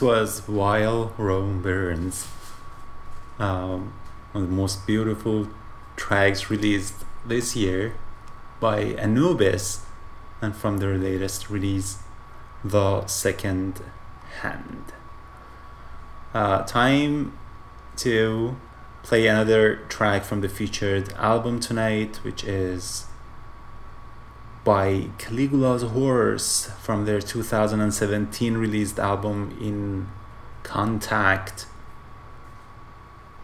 was While Rome Burns. Um, one of the most beautiful tracks released this year by Anubis, and from their latest release, The Second Hand. Uh, time to play another track from the featured album tonight, which is by Caligula's Horse from their 2017 released album in Contact.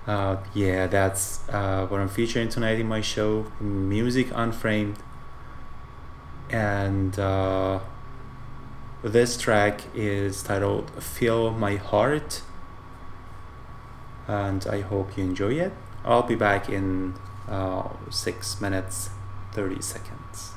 Uh, yeah, that's uh, what I'm featuring tonight in my show, Music Unframed. And uh, this track is titled Feel My Heart. And I hope you enjoy it. I'll be back in uh, 6 minutes 30 seconds.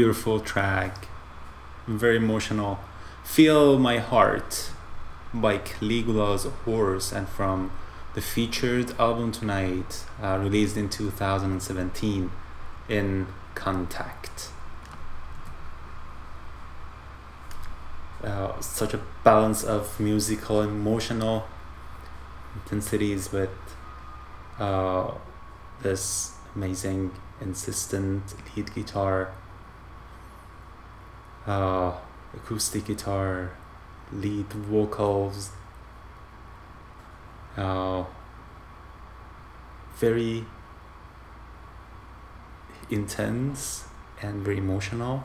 Beautiful track. Very emotional. Feel My Heart by Caligula's Horse and from the featured album tonight, uh, released in 2017 in Contact. Uh, such a balance of musical and emotional intensities with uh, this amazing insistent lead guitar uh, acoustic guitar lead vocals uh, very intense and very emotional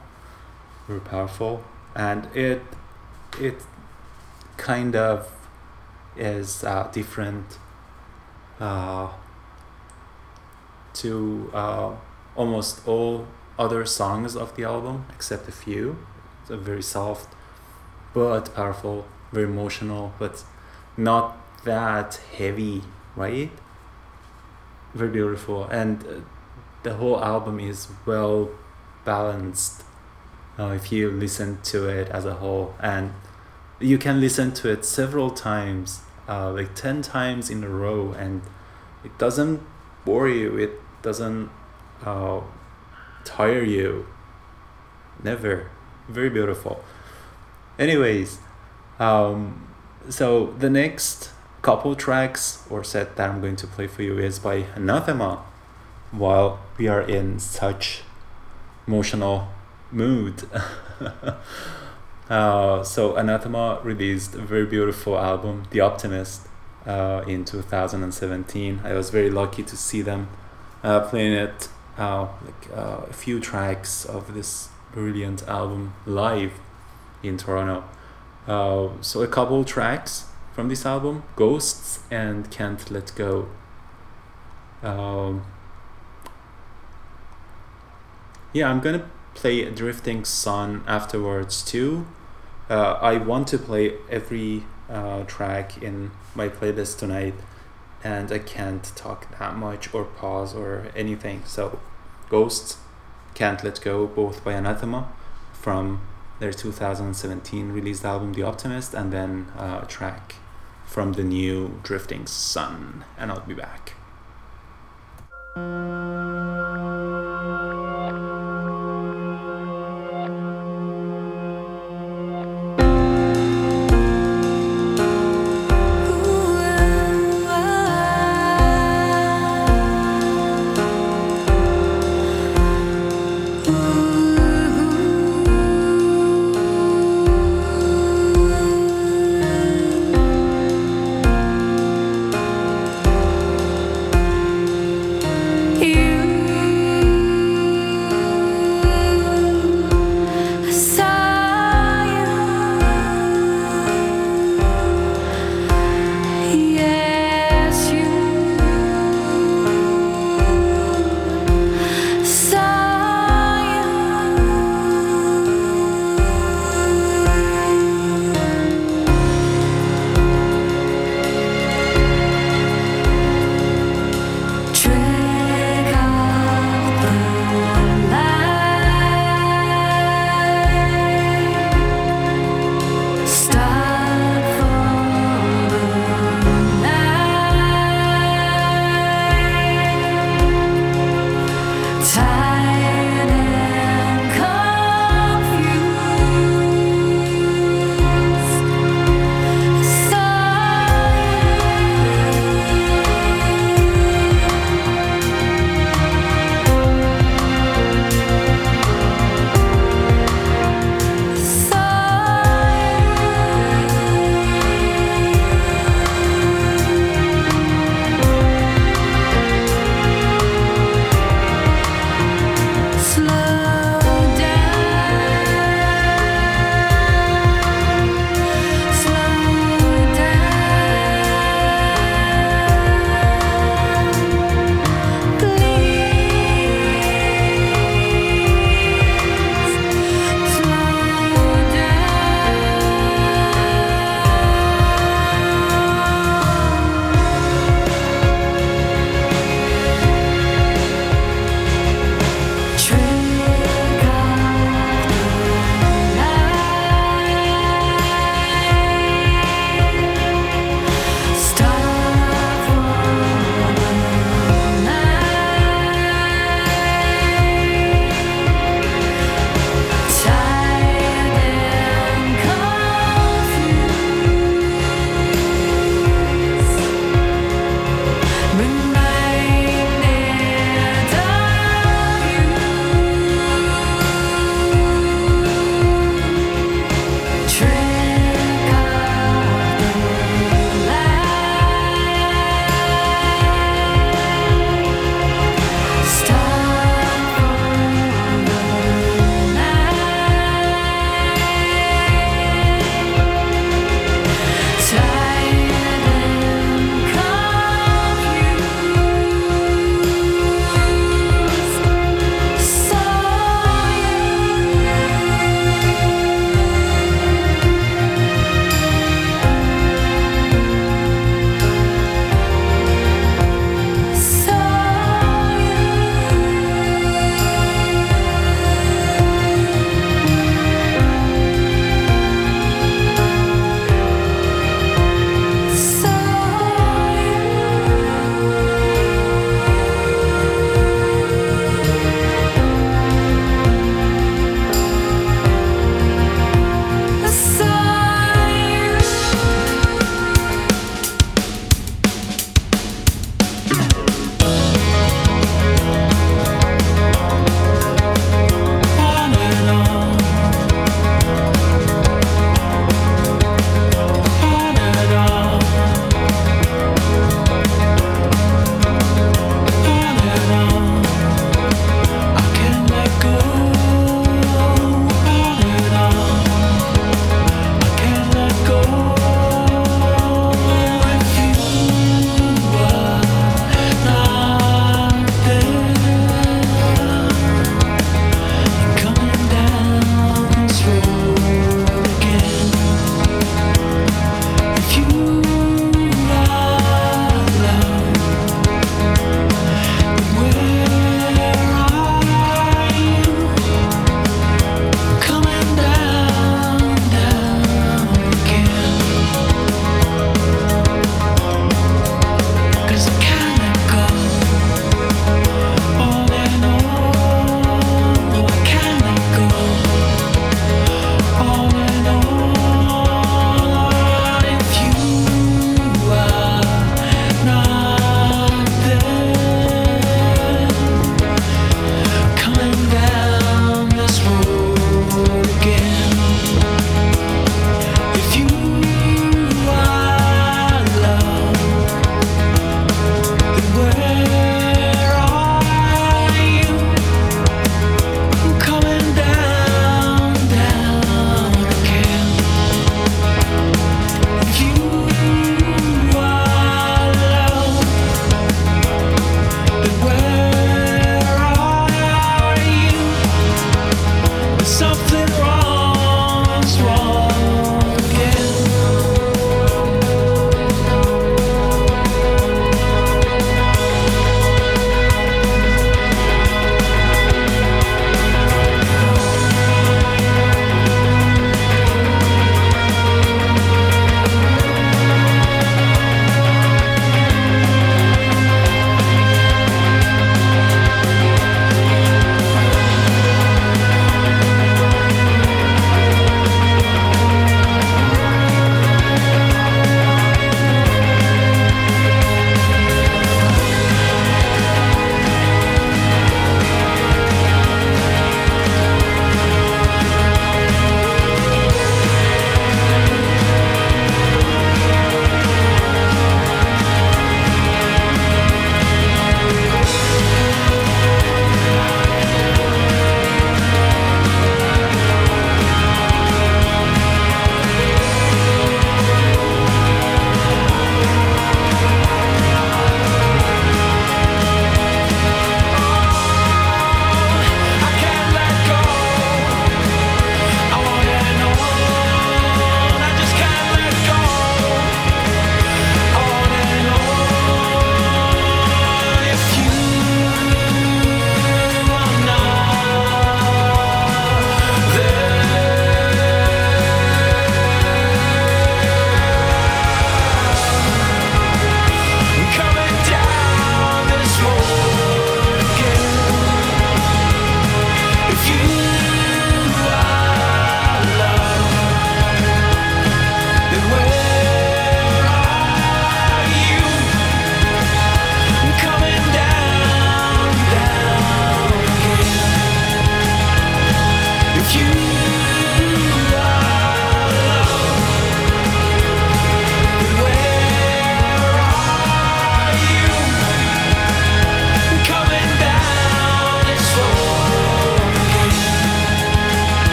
very powerful. And it it kind of is uh, different uh, to uh, almost all other songs of the album except a few. It's a very soft but powerful, very emotional, but not that heavy, right? Very beautiful, and uh, the whole album is well balanced. Uh, if you listen to it as a whole, and you can listen to it several times, uh, like ten times in a row, and it doesn't bore you. It doesn't uh, tire you. Never. Very beautiful. Anyways, um, so the next couple tracks or set that I'm going to play for you is by Anathema. While we are in such emotional mood. uh, so Anathema released a very beautiful album, The Optimist, uh, in 2017. I was very lucky to see them uh, playing it, uh, like uh, a few tracks of this brilliant album live in Toronto. Uh, so a couple tracks from this album, Ghosts and Can't Let Go. Um, yeah, I'm gonna play Drifting Sun afterwards too. Uh, I want to play every uh, track in my playlist tonight, and I can't talk that much or pause or anything. So, Ghosts, Can't Let Go, both by Anathema from their 2017 released album The Optimist, and then uh, a track from the new Drifting Sun. And I'll be back.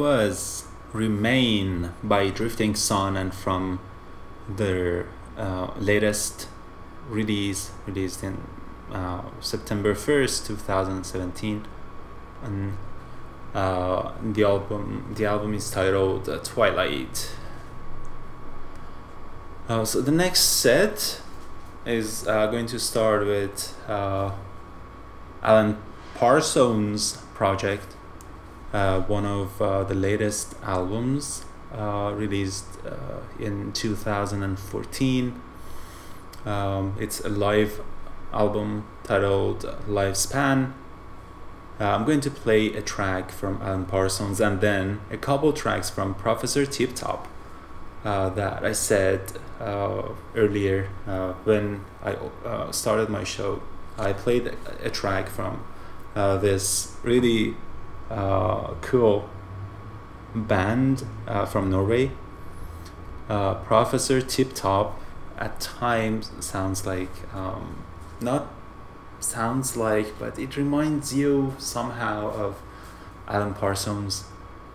Was Remain by Drifting Sun and from their uh, latest release, released in uh, September 1st, 2017. And uh, the album the album is titled uh, Twilight. Uh, so the next set is uh, going to start with Alan Parsons' project, uh, one of uh, the latest albums uh, released uh, in 2014. Um, it's a live album titled LiveSpan. Uh, I'm going to play a track from Alan Parsons and then a couple tracks from Professor Tip Top uh, that I said earlier when I started my show. I played a, track from this really cool band uh, from Norway. Uh, Professor Tip Top at times sounds like um, not sounds like, but it reminds you somehow of Alan Parsons.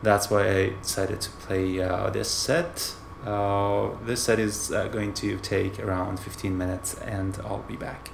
That's why I decided to play uh, this set. Uh, this set is uh, going to take around 15 minutes, and I'll be back.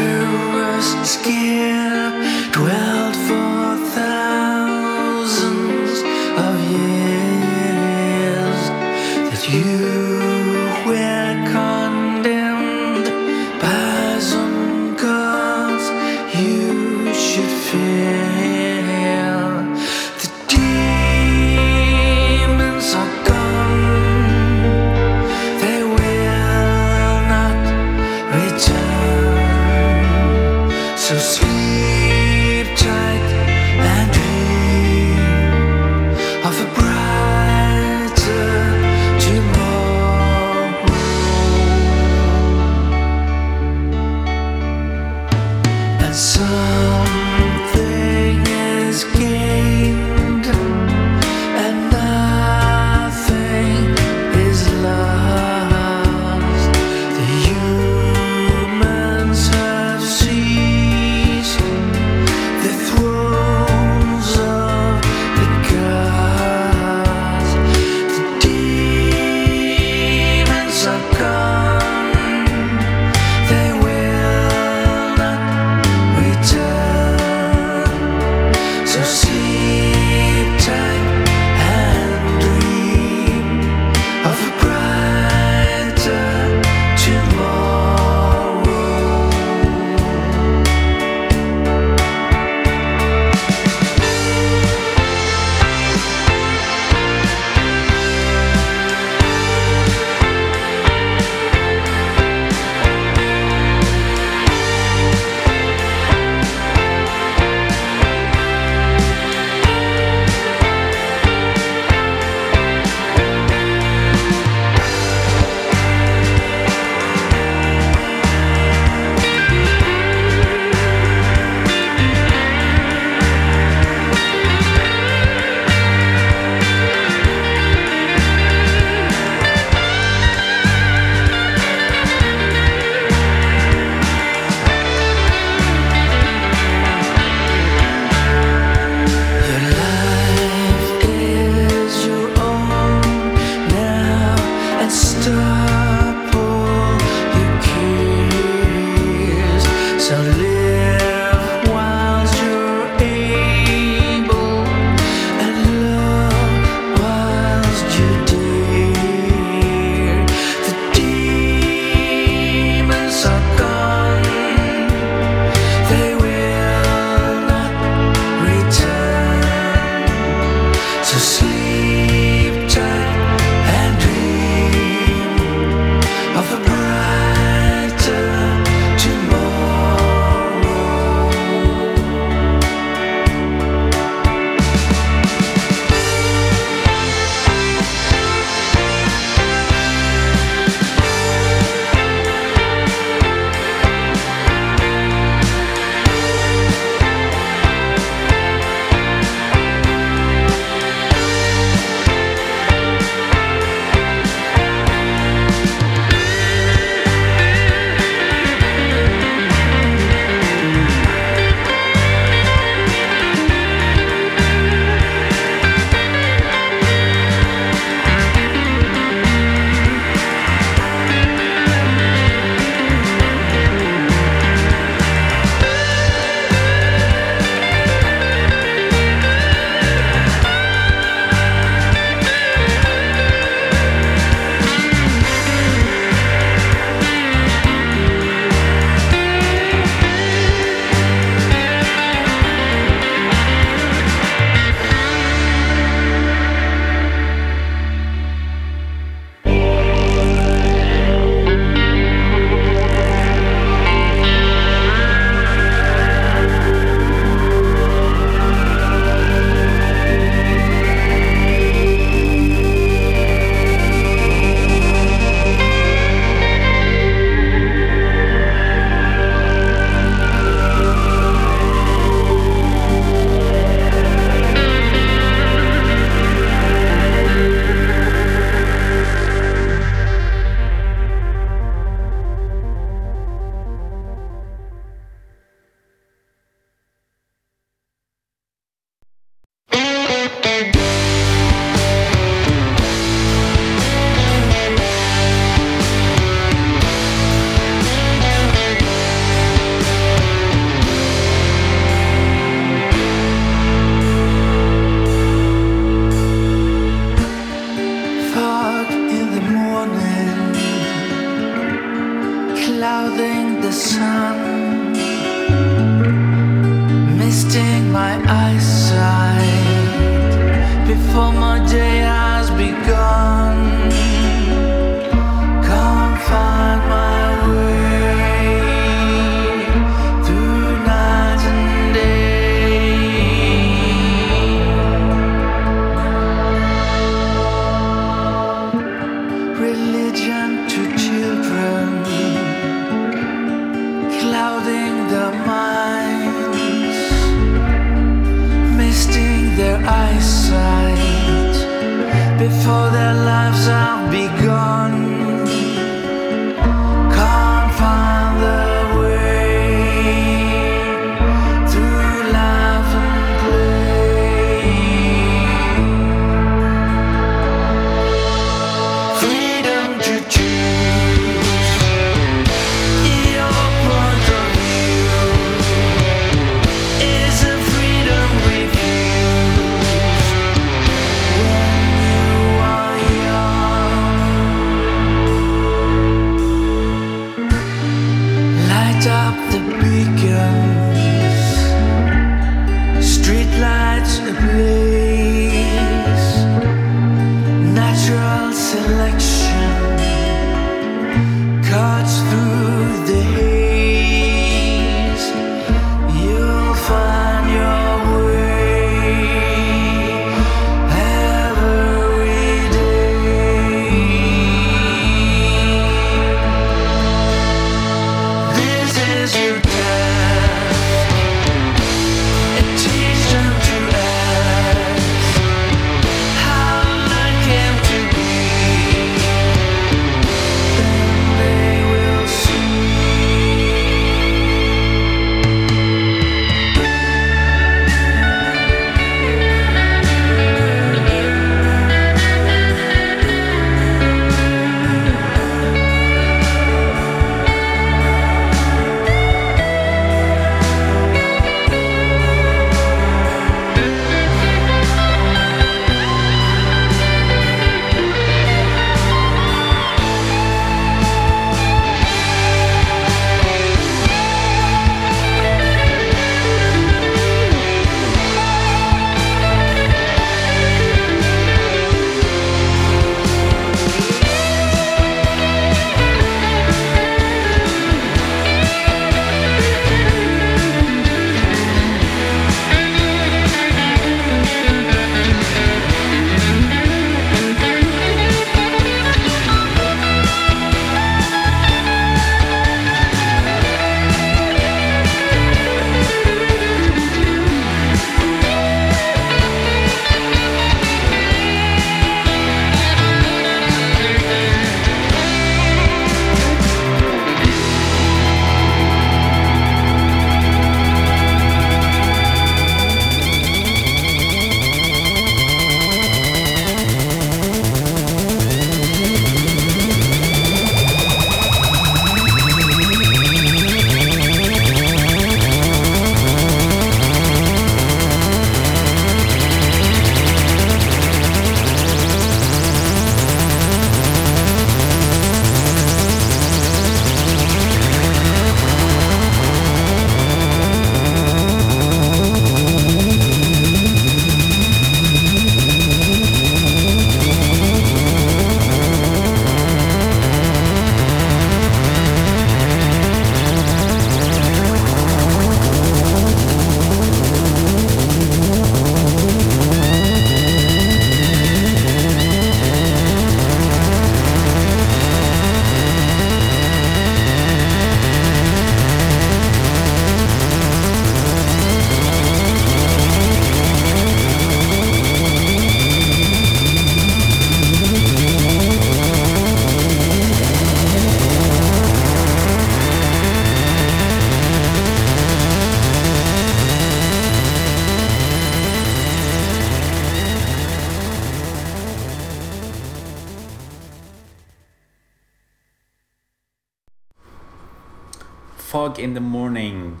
In the Morning.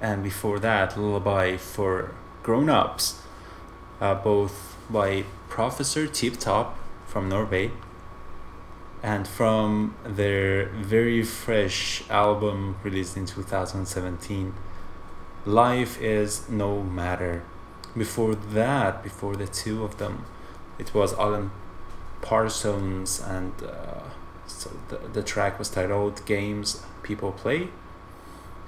And before that, Lullaby for Grown Ups, uh, both by Professor Tip Top from Norway and from their very fresh album released in 2017, Life is No Matter. Before that, before the two of them, it was Alan Parsons, and uh, so the, the track was titled Games People Play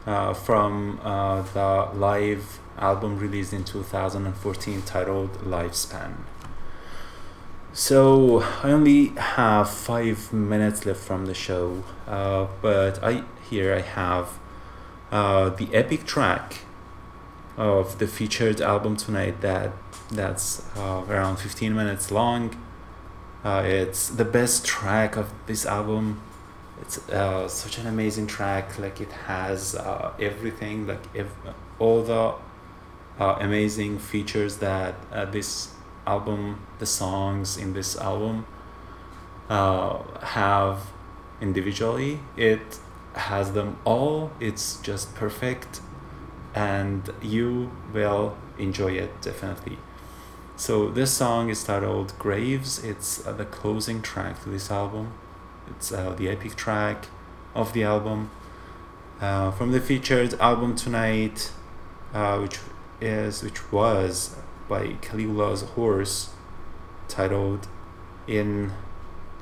uh, from uh, the live album released in 2014 titled LiveSpan. So I only have five minutes left from the show, uh, but I here I have uh, the epic track of the featured album tonight that that's uh, around 15 minutes long. Uh, it's the best track of this album. It's uh, such an amazing track. Like it has uh, everything, like ev- all the uh, amazing features that uh, this album, the songs in this album, uh, have individually. It has them all. It's just perfect, and you will enjoy it definitely. So this song is titled Graves. It's uh, the closing track to this album. It's uh, the epic track of the album. Uh, from the featured album tonight, uh, which is which was by Caligula's Horse, titled "In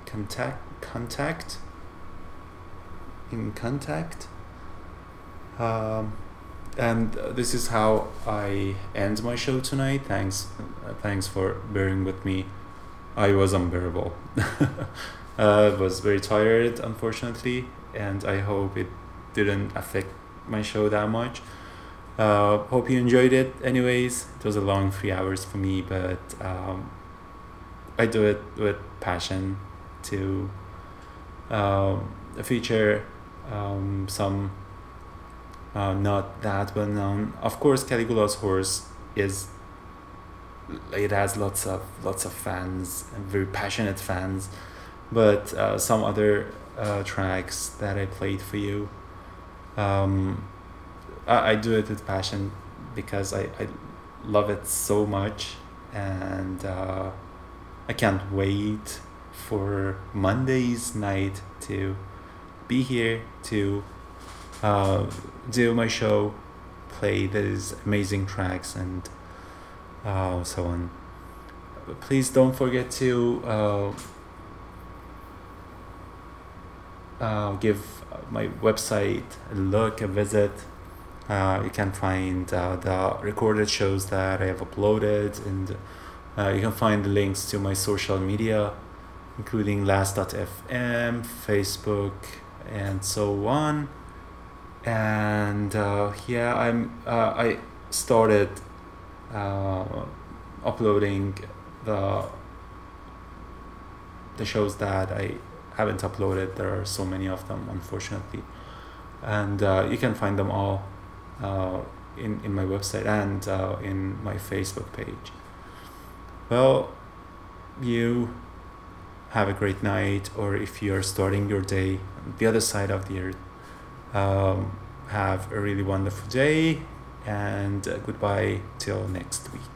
Contact." Contact. In contact. Um, and this is how I end my show tonight. Thanks, thanks for bearing with me. I was unbearable. uh, was very tired, unfortunately, and I hope it didn't affect my show that much. Uh, hope you enjoyed it. Anyways, it was a long three hours for me, but um, I do it with passion to um, feature um, some uh, not that well known. Of course, Caligula's horse is it has lots of lots of fans and very passionate fans, but uh, some other uh, tracks that I played for you, um, I, I do it with passion because I, I love it so much and uh, I can't wait for Monday's night to be here to uh, do my show, play these amazing tracks, and uh, so on. Please don't forget to uh, uh, give my website a look, a visit. Uh, you can find uh, the recorded shows that I have uploaded, and uh, you can find the links to my social media, including last.fm, Facebook, and so on and uh, yeah i'm uh, i started uh, uploading the the shows that i haven't uploaded there are so many of them unfortunately and uh, you can find them all uh, in, in my website and uh, in my facebook page well you have a great night or if you're starting your day on the other side of the earth um, have a really wonderful day and uh, goodbye till next week.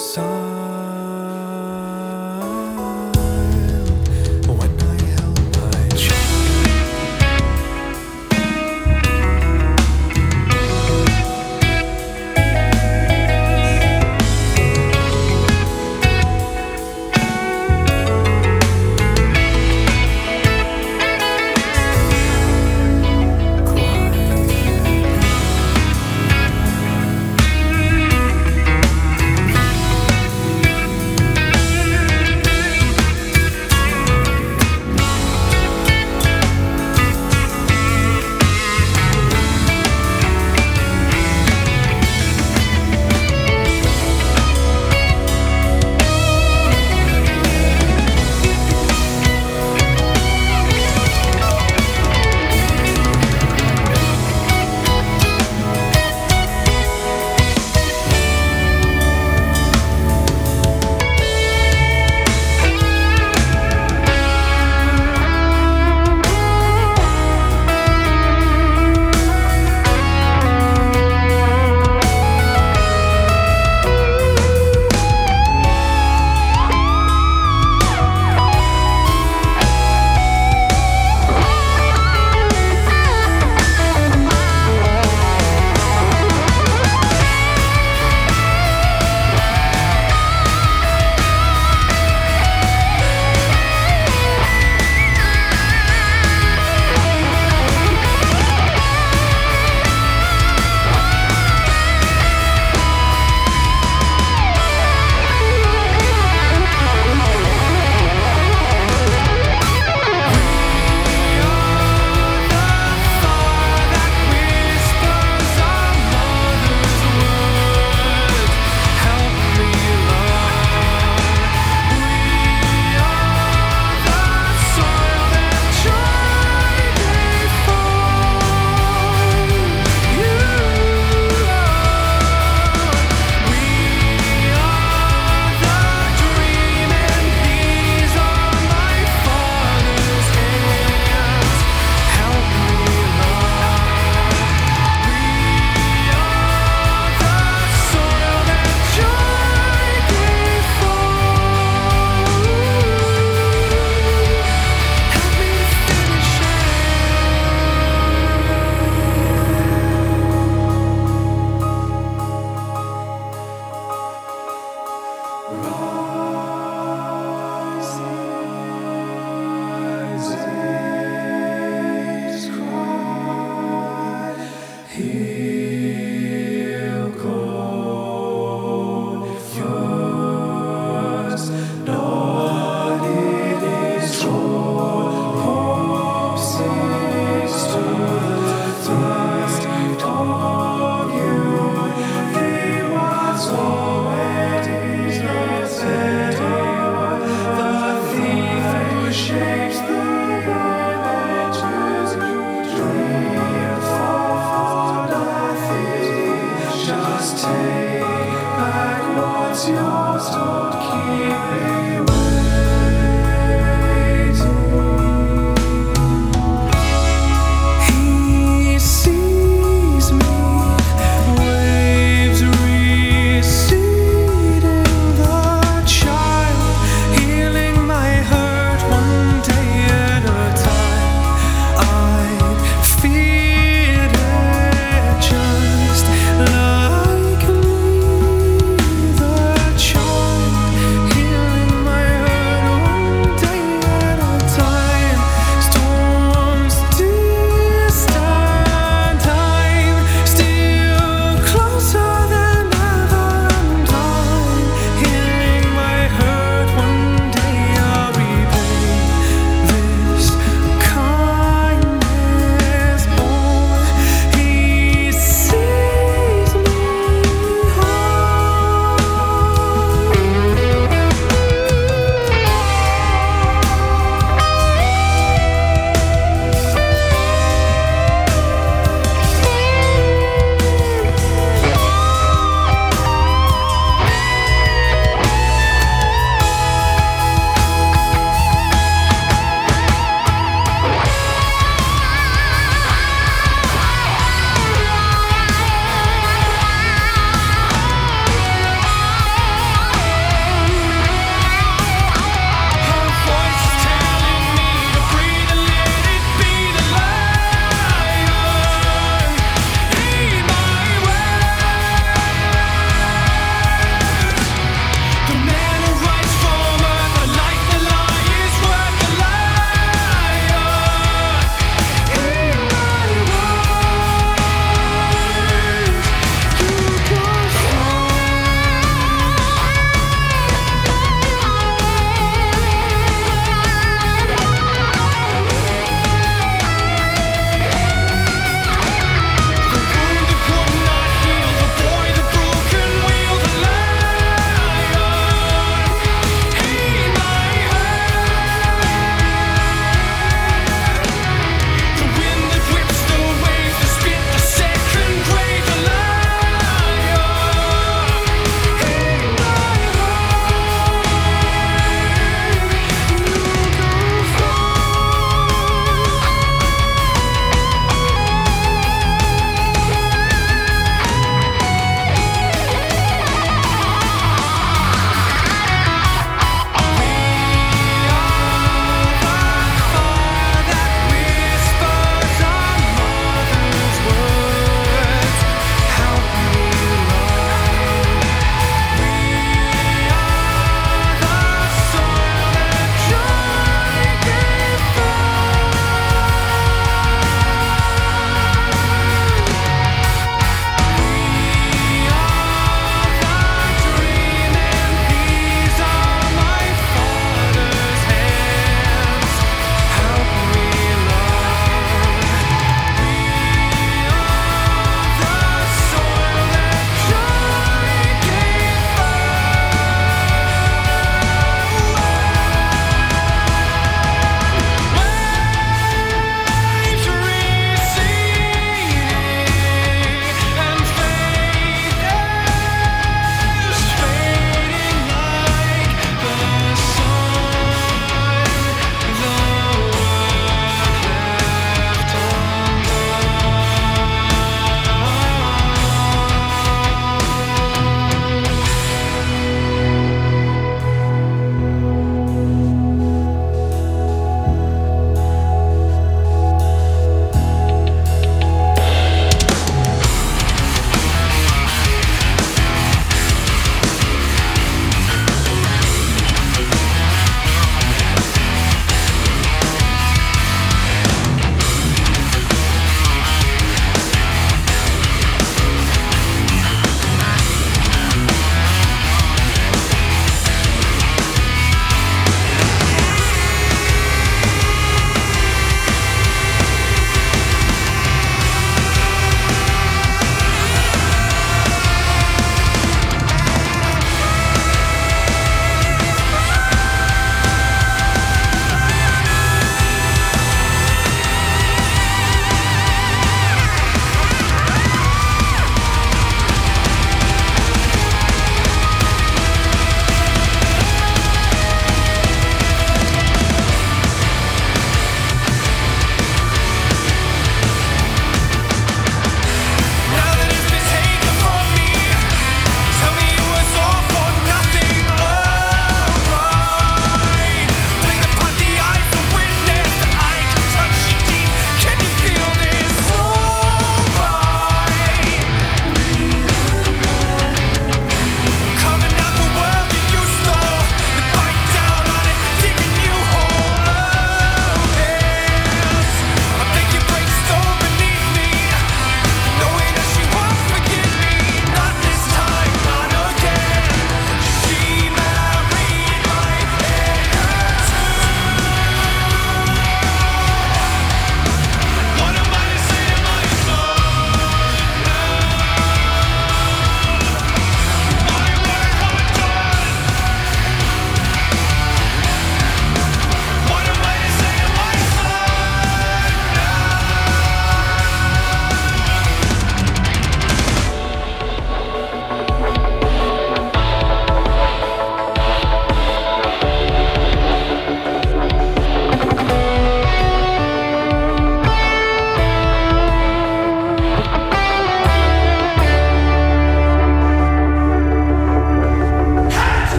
Reconcile